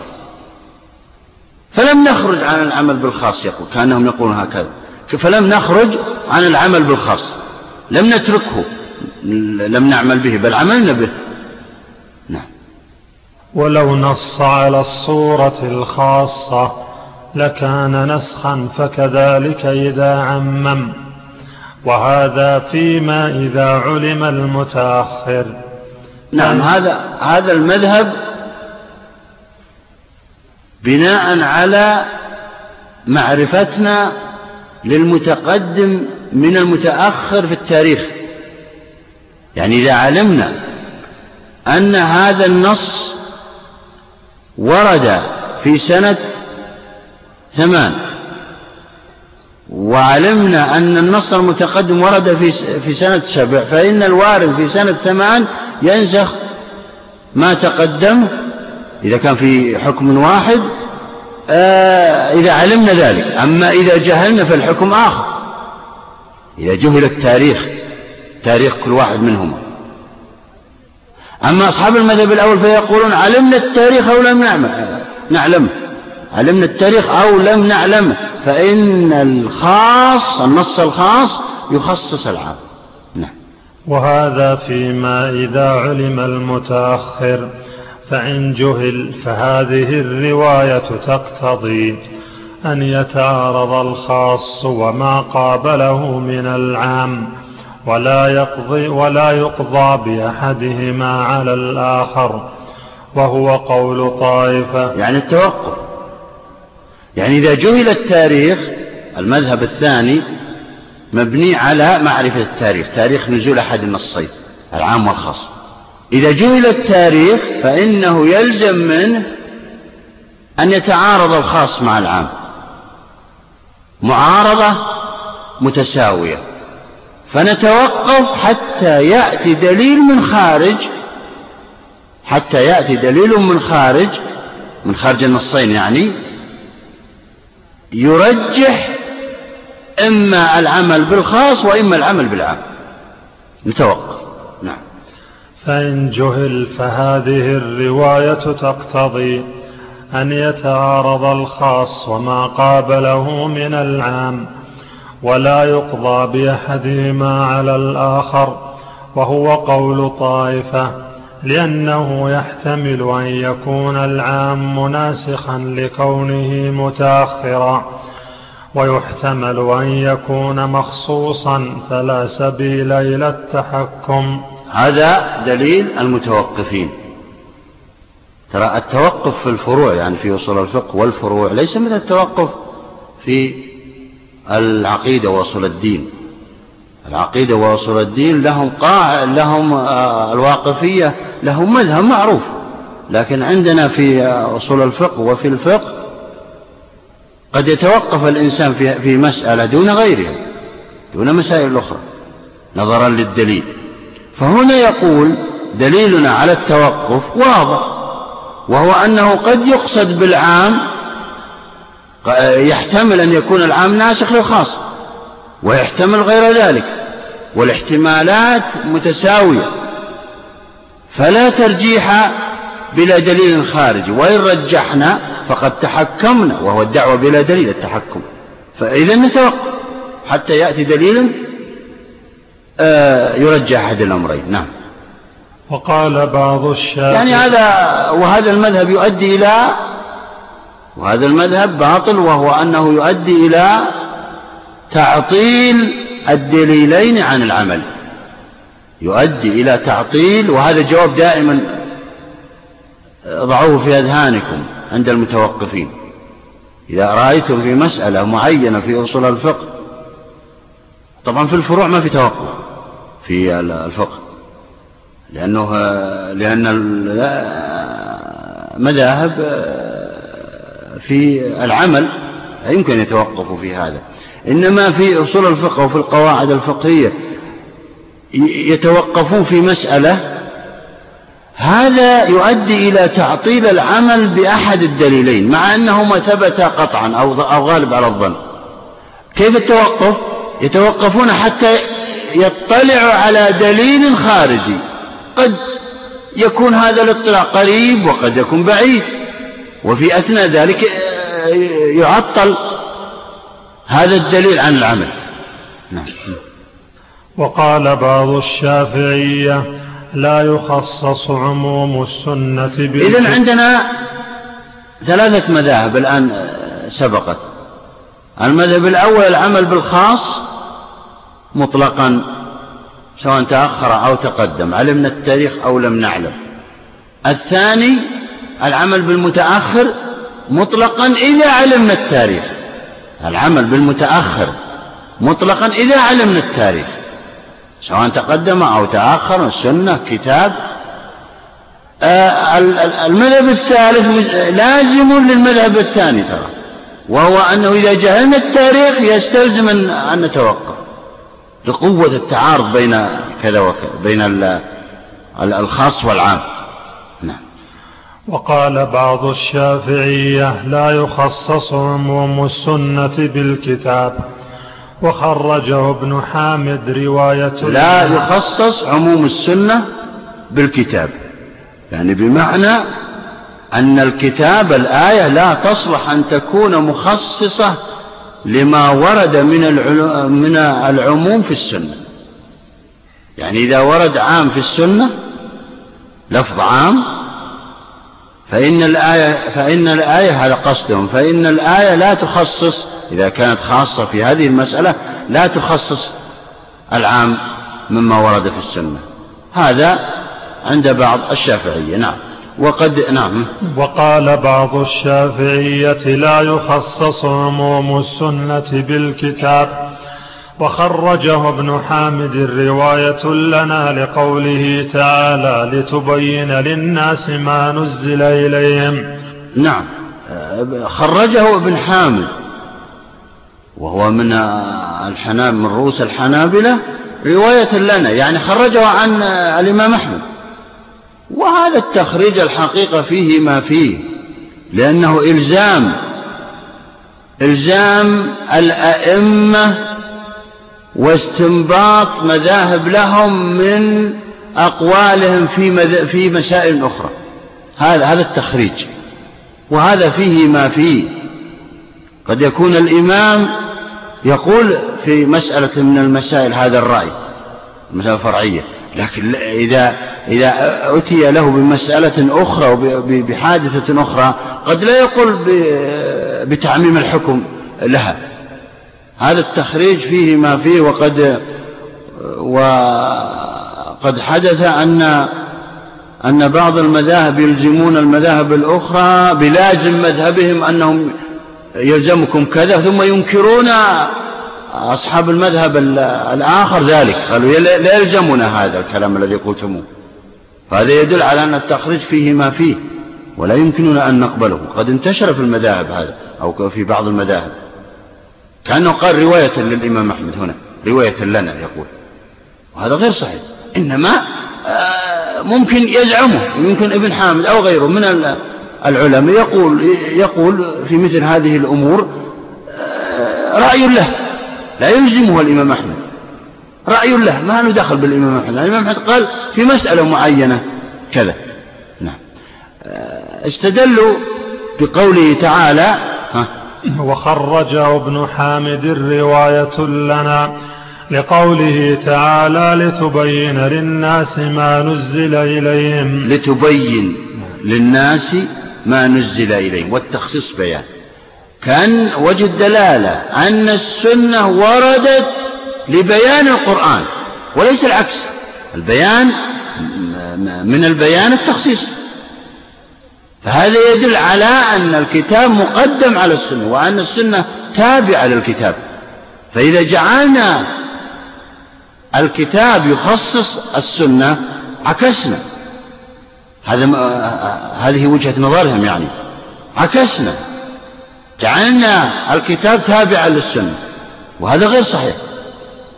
فلم نخرج عن العمل بالخاص يقول كأنهم يقولون هكذا. فلم نخرج عن العمل بالخاص. لم نتركه. لم نعمل به بل عملنا به. نعم. ولو نص على الصورة الخاصة لكان نسخا فكذلك إذا عمم. وهذا فيما إذا علم المتأخر. نعم هذا هذا المذهب بناء على معرفتنا للمتقدم من المتأخر في التاريخ. يعني إذا علمنا أن هذا النص ورد في سنة ثمان وعلمنا أن النص المتقدم ورد في في سنة سبع فإن الوارد في سنة ثمان ينسخ ما تقدم. إذا كان في حكم واحد آه إذا علمنا ذلك. أما إذا جهلنا فالحكم آخر. إذا جهل التاريخ تاريخ كل واحد منهما أما أصحاب المذهب الأول فيقولون علمنا التاريخ أو لم نعلمه علمنا التاريخ أو لم نعلمه فإن الخاص النص الخاص يخصص العام. نعم. وهذا فيما إذا علم المتأخر فإن جهل فهذه الرواية تقتضي أن يتعارض الخاص وما قابله من العام ولا يقضي ولا يقضى بأحدهما على الآخر وهو قول طائفة. يعني التوقف. يعني إذا جهل التاريخ المذهب الثاني مبني على معرفة التاريخ تاريخ نزول أحد النصين العام والخاص. إذا جهل التاريخ فإنه يلزم منه أن يتعارض الخاص مع العام. معارضة متساوية. فنتوقف حتى يأتي دليل من خارج حتى يأتي دليل من خارج من خارج النصين يعني يرجح إما العمل بالخاص وإما العمل بالعام. نتوقف. نعم. فإن جهل فهذه الرواية تقتضي أن يتعارض الخاص وما قابله من العام ولا يقضى بأحدهما على الآخر وهو قول طائفة. لأنه يحتمل أن يكون العام ناسخا لكونه متأخرا ويحتمل أن يكون مخصوصا فلا سبيل إلى التحكم. هذا دليل المتوقفين. ترى التوقف في الفروع يعني في أصول الفقه والفروع ليس مثل التوقف في العقيدة وأصول الدين. العقيدة وأصول الدين لهم قاع لهم آه، الواقفية لهم مذهب معروف. لكن عندنا في أصول الفقه وفي الفقه قد يتوقف الإنسان في في مسألة دون غيرها دون مسائل الأخرى نظرا للدليل. فهنا يقول دليلنا على التوقف واضح وهو أنه قد يقصد بالعام يحتمل أن يكون العام ناسخ للخاص. ويحتمل غير ذلك والاحتمالات متساوية. فلا ترجيح بلا دليل خارجي وإن رجحنا فقد تحكمنا وهو الدعوة بلا دليل التحكم. فإذا نتوقف حتى يأتي دليل آه، يرجح أحد الأمرين. نعم. وقال بعض الشافعي يعني هذا وهذا المذهب يؤدي إلى وهذا المذهب باطل وهو أنه يؤدي إلى تعطيل الدليلين عن العمل. يؤدي إلى تعطيل وهذا جواب دائما ضعوه في أذهانكم عند المتوقفين. إذا رأيتم في مسألة معينة في أصول الفقه طبعا في الفروع ما في توقف في الفقه لأنه لأن المذاهب في العمل لا يمكن يتوقفوا في هذا. إنما في أصول الفقه وفي القواعد الفقهية يتوقفون في مسألة هذا يؤدي إلى تعطيل العمل بأحد الدليلين مع أنهما ثبتا قطعا أو غالب على الظن. كيف التوقف؟ يتوقفون حتى يطلعوا على دليل خارجي. قد يكون هذا الاطلاع قريب وقد يكون بعيد. وفي أثناء ذلك آه، يعطل هذا الدليل عن العمل. نعم. وقال بعض الشافعية لا يخصص عموم السنة إذا عندنا ثلاثة مذاهب الآن آه، سبقت. المذهب الأول العمل بالخاص مطلقا سواء تأخر أو تقدم علمنا التاريخ أو لم نعلم. الثاني العمل بالمتأخر مطلقا إذا علمنا التاريخ. العمل بالمتأخر مطلقا إذا علمنا التاريخ سواء تقدم أو تأخر السنة كتاب. آه، المذهب الثالث لازم للمذهب الثاني ترى وهو أنه إذا جهلنا التاريخ يستلزم أن نتوقف لقوة التعارض بين كذا وكذا بين الخاص والعام. نعم. وقال بعض الشافعية لا يخصص عموم السنة بالكتاب. وخرجه ابن حامد رواية لا يخصص عموم السنة بالكتاب. يعني بمعنى أن الكتاب الآية لا تصلح أن تكون مخصصة لما ورد من من العموم في السنة. يعني إذا ورد عام في السنة لفظ عام فإن الآية فإن الآية هذا قصدهم فإن الآية لا تخصص إذا كانت خاصة في هذه المسألة لا تخصص العام مما ورد في السنة. هذا عند بعض الشافعية نعم. وقد نعم. وقال بعض الشافعية لا يخصص عموم السنة بالكتاب. وخرجه ابن حامد رواية لنا لقوله تعالى لتبين للناس ما نزل إليهم. نعم. خرجه ابن حامد وهو من الحناب من رؤوس الحنابلة رواية لنا يعني خرجه عن الإمام أحمد. وهذا التخريج الحقيقة فيه ما فيه لأنه إلزام إلزام الأئمة واستنباط مذاهب لهم من أقوالهم في, في مسائل أخرى. هذا هذا التخريج. وهذا فيه ما فيه. قد يكون الإمام يقول في مسألة من المسائل هذا الرأي المسألة الفرعية لكن إذا إذا أتي له بمسألة أخرى وبحادثة أخرى قد لا يقول بتعميم الحكم لها. هذا التخريج فيه ما فيه وقد وقد حدث أن أن بعض المذاهب يلزمون المذاهب الأخرى بلازم مذهبهم أنهم يلزمكم كذا ثم ينكرون أصحاب المذهب الآخر ذلك. قالوا لا يلزمنا هذا الكلام الذي قلتموه. فهذا يدل على أن التخريج فيه ما فيه ولا يمكننا أن نقبله. قد انتشر في المذاهب هذا أو في بعض المذاهب. كأنه قال رواية للإمام أحمد هنا رواية لنا يقول. وهذا غير صحيح. إنما آه، ممكن يزعمه يمكن ابن حامد أو غيره من العلماء يقول يقول في مثل هذه الأمور آه، رأي له لا يلزمه الإمام أحمد. رأي له ما له دخل بالإمام أحمد. الإمام أحمد قال في مسألة معينة كذا. نعم. آه، استدلوا بقوله تعالى ها وخرجه ابن حامد رواية لنا لقوله تعالى لتبين للناس ما نزل إليهم. لتبين للناس ما نزل إليهم. والتخصيص بيان. كان وجه الدلالة أن السنة وردت لبيان القرآن وليس العكس. البيان من البيان التخصيص. فهذا يدل على أن الكتاب مقدم على السنة وأن السنة تابعة للكتاب. فإذا جعلنا الكتاب يخصص السنة عكسنا. هذا هذه وجهة نظرهم يعني. عكسنا. جعلنا الكتاب تابعا للسنة وهذا غير صحيح.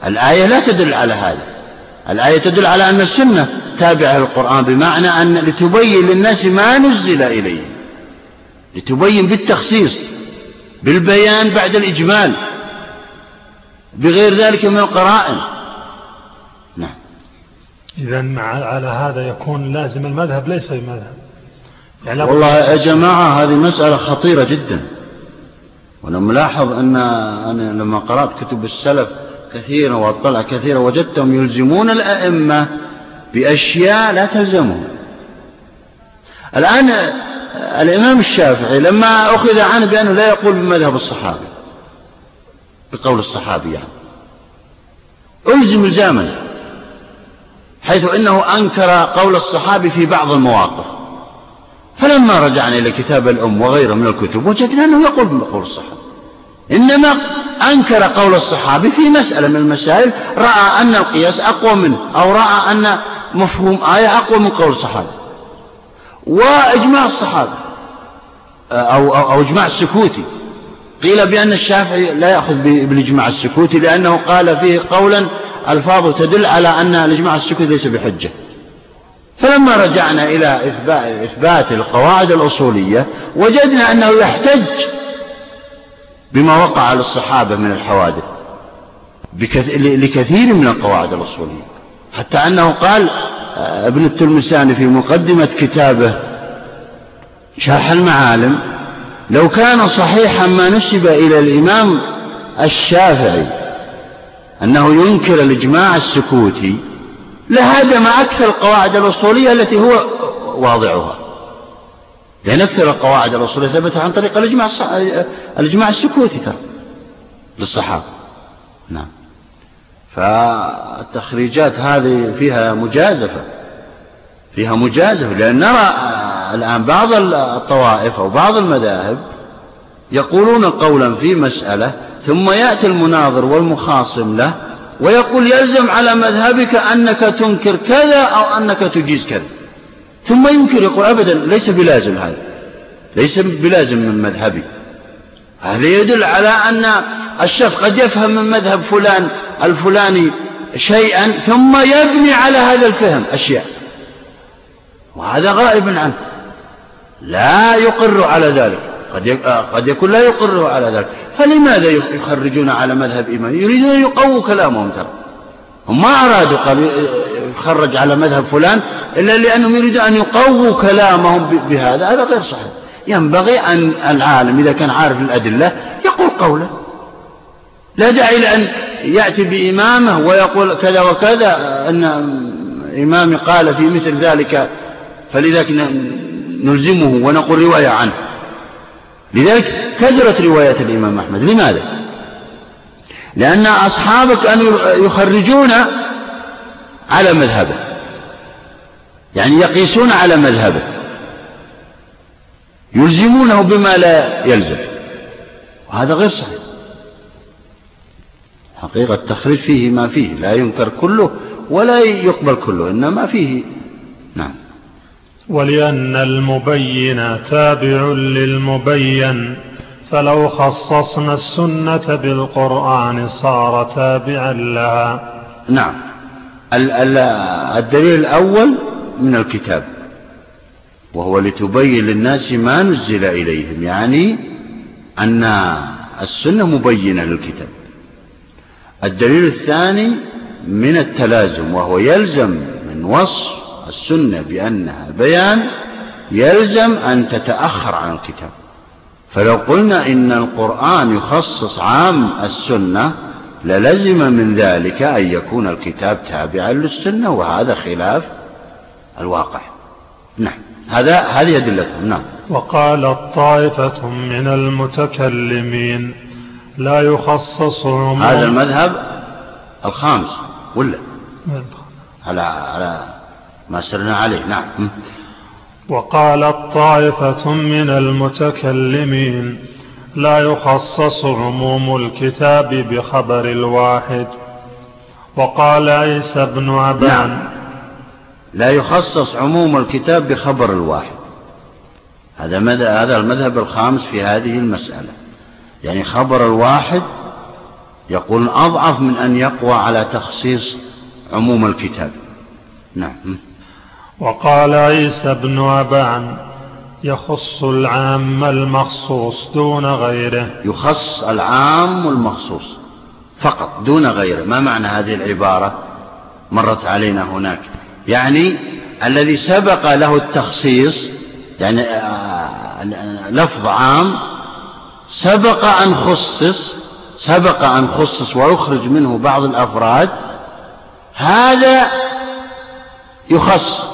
الآية لا تدل على هذا. الآية تدل على أن السنة تابعة للقرآن بمعنى أن لتبين للناس ما نزل إليه. لتبين بالتخصيص بالبيان بعد الإجمال بغير ذلك من القرائن. نعم. إذا على هذا يكون لازم المذهب ليس بمذهب يعني والله يا جماعة هذه مسألة خطيرة جدا. وأنا ملاحظ أن أنا لما قرأت كتب السلف كثيرا واطلع كثيرا وجدتهم يلزمون الأئمة بأشياء لا تلزمهم. الآن الإمام الشافعي لما أخذ عنه بأنه لا يقول بمذهب الصحابي بقول الصحابي يعني ألزم الزاما حيث إنه أنكر قول الصحابي في بعض المواقف. فلما رجعنا إلى كتاب الأم وغيره من الكتب وجدنا أنه يقول بقول الصحابي. إنما أنكر قول الصحابي في مسألة من المسائل رأى أن القياس أقوى منه أو رأى أن مفهوم آية أقوى من قول الصحابي. وإجماع الصحابة أو, أو, أو إجماع السكوتي. قيل بأن الشافعي لا يأخذ بالإجماع السكوتي لأنه قال فيه قولا ألفاظه تدل على أن الإجماع السكوتي ليس بحجة. فلما رجعنا إلى إثبات القواعد الأصولية وجدنا أنه يحتج بما وقع للصحابة من الحوادث. لكثير من القواعد الأصولية. حتى أنه قال آه، ابن التلمساني في مقدمة كتابه شرح المعالم لو كان صحيحا ما نسب إلى الإمام الشافعي أنه ينكر الإجماع السكوتي لهدم أكثر القواعد الأصولية التي هو واضعها. لأن أكثر القواعد الأصولية ثبتت عن طريق الإجماع, الإجماع السكوتي ترى للصحابة. نعم. فالتخريجات هذه فيها مجازفة. فيها مجازفة لأن نرى الآن بعض الطوائف أو بعض المذاهب يقولون قولا في مسألة ثم يأتي المناظر والمخاصم له ويقول يلزم على مذهبك أنك تنكر كذا أو أنك تجيز كذا. ثم ينكر يقول أبدا. ليس بلازم هذا. ليس بلازم من مذهبي. هذا يدل على أن الشخص قد يفهم من مذهب فلان الفلاني شيئا ثم يبني على هذا الفهم أشياء. وهذا غائب عنه. لا يقر على ذلك. قد قد يكون لا يقر على ذلك. فلماذا يخرجون على مذهب إمام يريدون أن يقووا كلامهم ترى. هم ما أرادوا يخرج على مذهب فلان إلا لأنهم يريدون أن يقووا كلامهم بهذا. هذا غير صحيح. ينبغي أن العالم إذا كان عارف الأدلة يقول قوله. لا داعي لأن يأتي بإمامة ويقول كذا وكذا أن إمامي قال في مثل ذلك فلذلك نلزمه ونقول رواية عنه. لذلك كثرت روايات الإمام أحمد. لماذا؟ لأن أصحابه كانوا يخرجون على مذهبه يعني يقيسون على مذهبه يلزمونه بما لا يلزم. وهذا غير صحيح. حقيقة التخريج فيه ما فيه. لا ينكر كله ولا يقبل كله إنما فيه. نعم. ولأن المبين تابع للمبين. فلو خصصنا السنة بالقرآن صار تابعا لها. نعم. الدليل الأول من الكتاب وهو لتبين للناس ما نزل إليهم يعني أن السنة مبينة للكتاب. الدليل الثاني من التلازم وهو يلزم من وصف السنة بأنها بيان يلزم أن تتأخر عن الكتاب. فلو قلنا إن القرآن يخصص عام السنة للزم من ذلك أن يكون الكتاب تابعا للسنة وهذا خلاف الواقع. نعم. هذا هذه أدلتهم. نعم. وقالت طائفة من المتكلمين لا يخصص عموم هذا المذهب الخامس ولا؟ على على ما سرنا عليه. نعم. وقالت طائفة من المتكلمين لا يخصص عموم الكتاب بخبر الواحد. وقال عيسى بن عبان نعم. لا يخصص عموم الكتاب بخبر الواحد. هذا هذا المذهب الخامس في هذه المسألة. يعني خبر الواحد يقول أضعف من أن يقوى على تخصيص عموم الكتاب. نعم. وقال عيسى بن أبان يخص العام المخصوص دون غيره. يخص العام المخصوص فقط دون غيره. ما معنى هذه العبارة؟ مرت علينا هناك. يعني الذي سبق له التخصيص يعني آه، لفظ عام سبق أن خصص سبق أن خصص ويخرج منه بعض الأفراد هذا يخص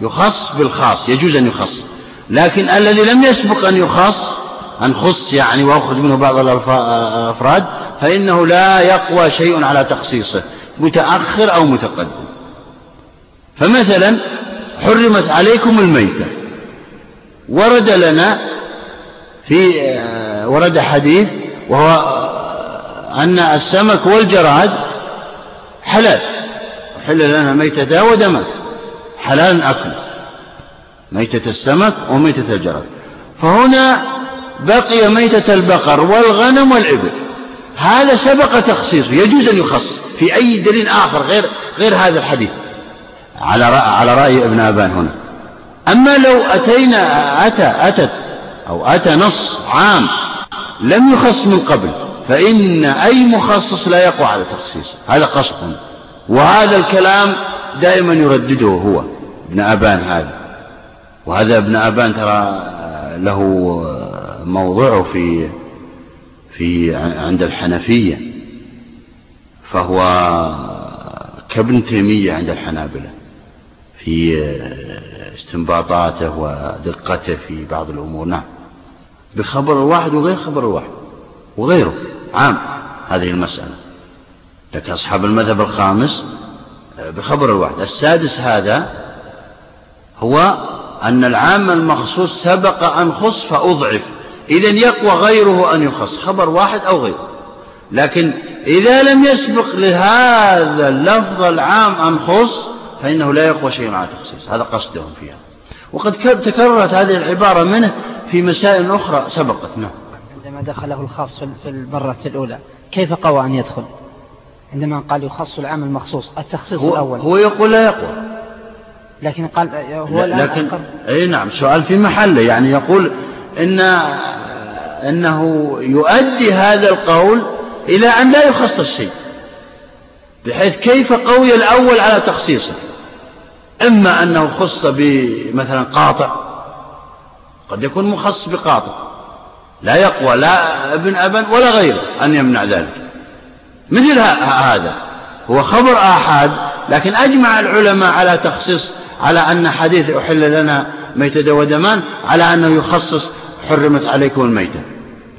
يخص بالخاص يجوز أن يخص. لكن الذي لم يسبق أن يخص أن خص يعني وأخرج منه بعض الأفراد فإنه لا يقوى شيء على تخصيصه متأخر أو متقدم. فمثلا حرمت عليكم الميتة. ورد لنا في آه، ورد حديث وهو آه، أن السمك والجراد حلال. حل لنا ميتة ودمك حلال أكل. ميتة السمك وميتة الجراد. فهنا بقي ميتة البقر والغنم والإبل. هذا سبق تخصيصه. يجوز أن يخص في أي دليل آخر غير غير هذا الحديث. على رأي على رأي ابن أبان هنا. أما لو أتينا أتى أتت أو أتى نص عام لم يخص من قبل فإن أي مخصص لا يقوى على تخصيصه. هذا قصد. وهذا الكلام دائما يردده هو. ابن أبان هذا. وهذا ابن أبان ترى له موضعه في في عند الحنفية فهو كابن تيمية عند الحنابلة في استنباطاته ودقته في بعض الأمور. نعم. بخبر الواحد وغير خبر الواحد وغيره عام هذه المسألة. لكن أصحاب المذهب الخامس بخبر الواحد. السادس هذا هو أن العام المخصوص سبق أن خص فأضعف إذا يقوى غيره أن يخص خبر واحد أو غيره. لكن إذا لم يسبق لهذا اللفظ العام أن خص فإنه لا يقوى شيء على تخصيص. هذا قصدهم فيها. وقد تكررت هذه العبارة منه في مسائل أخرى سبقت. نعم. عندما دخله الخاص في المرة الأولى كيف قوى أن يدخل؟ عندما قال يخص العام المخصوص التخصيص هو الأول. هو يقول لا يقوى. لكن قال هو لكن أي نعم سؤال في محله يعني يقول إن أنه يؤدي هذا القول إلى أن لا يخصص شيء بحيث كيف قوي الأول على تخصيصه؟ إما أنه خص بمثلا قاطع قد يكون مخصص بقاطع لا يقوى لا ابن أبن ولا غيره أن يمنع ذلك. مثل هذا هو خبر آحاد لكن أجمع العلماء على تخصيص على أن حديث أحل لنا ميتة ودمان على أنه يخصص حرمت عليكم الميتة.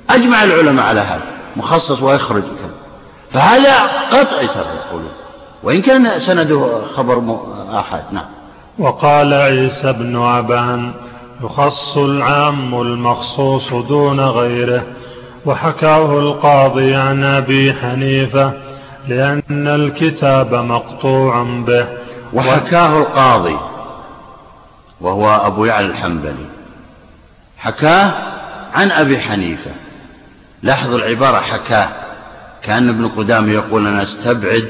أجمع العلماء على هذا مخصص ويخرج كذا. فهذا قطعي ترى يقولون. وإن كان سنده خبر آحاد نعم. وقال عيسى بن أبان يخص العام المخصوص دون غيره وحكاه القاضي عن أبي حنيفة لأن الكتاب مقطوع به. وحكاه القاضي وهو أبو يعلى الحنبلي. حكاه عن أبي حنيفة. لاحظوا العبارة حكاه. كأن ابن قدامة يقول أنا أستبعد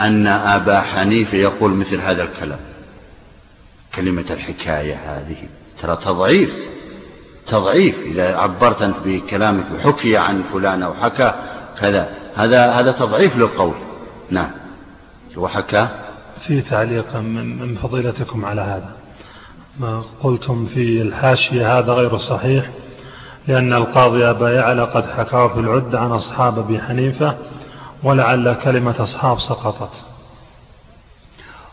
أن أبا حنيفة يقول مثل هذا الكلام. كلمة الحكاية هذه. ترى تضعيف تضعيف. إذا عبرت أنت بكلامك حكي عن فلان أو حكى كذا. هذا هذا تضعيف للقول. نعم. وحكى؟ في تعليق من فضيلتكم على هذا. ما قلتم في الحاشية هذا غير صحيح لأن القاضي أبا يعلى قد حكاه في العد عن أصحاب أبي حنيفة ولعل كلمة أصحاب سقطت.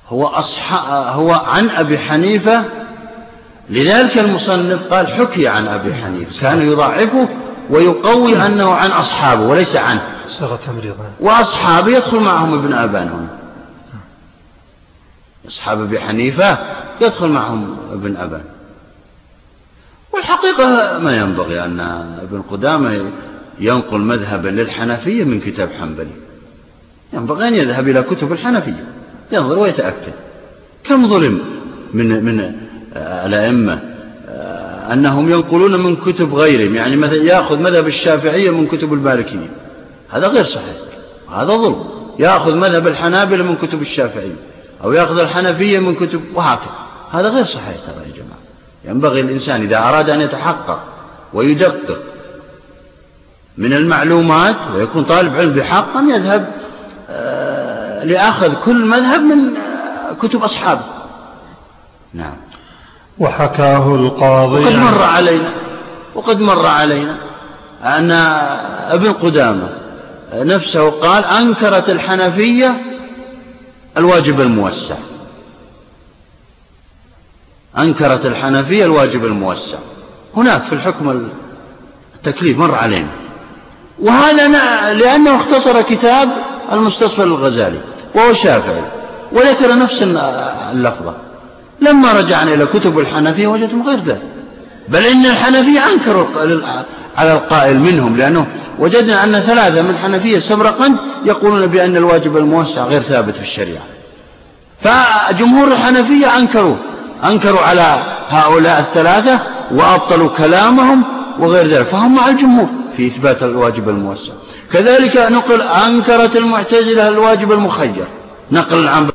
هو, أصحاب هو عن أبي حنيفة لذلك المصنف قال حكي عن أبي حنيفة كان يضعفه ويقوي أنه عن أصحابه وليس عنه. صيغة تمريض. وأصحابه يدخل معهم ابن أبان هنا أصحاب أبي حنيفة يدخل معهم ابن أبان. والحقيقة ما ينبغي أن ابن قدامة ينقل مذهبا للحنفية من كتاب حنبلي. ينبغي أن يذهب إلى كتب الحنفية ينظر ويتأكد. كم ظلم من من الأئمة أنهم ينقلون من كتب غيرهم يعني مثلا يأخذ مذهب الشافعية من كتب المالكية هذا غير صحيح هذا ظلم. يأخذ مذهب الحنابلة من كتب الشافعية أو يأخذ الحنفية من كتب وهكذا. هذا غير صحيح ترى يا جماعة. ينبغي الإنسان إذا أراد أن يتحقق ويدقق من المعلومات ويكون طالب علم بحق أن يذهب آه، لأخذ كل مذهب من آه، كتب أصحابه. نعم. وحكاه القاضي وقد مر علينا وقد مر علينا أن ابن قدامة نفسه قال أنكرت الحنفية الواجب الموسع. أنكرت الحنفية الواجب الموسع. هناك في الحكم التكليف مر علينا. وهذا لأنه اختصر كتاب المستصفى للغزالي وهو شافعي وذكر نفس اللفظة. لما رجعنا إلى كتب الحنفية وجدتم غير ذلك. بل إن الحنفية أنكروا على القائل منهم لأنه وجدنا أن ثلاثة من الحنفية سبرقا يقولون بأن الواجب الموسع غير ثابت في الشريعة. فجمهور الحنفية أنكروا أنكروا على هؤلاء الثلاثة وأبطلوا كلامهم وغير ذلك. فهم مع الجمهور في إثبات الواجب الموسع. كذلك نقل أنكرت المعتزلة الواجب المخير. نقل عن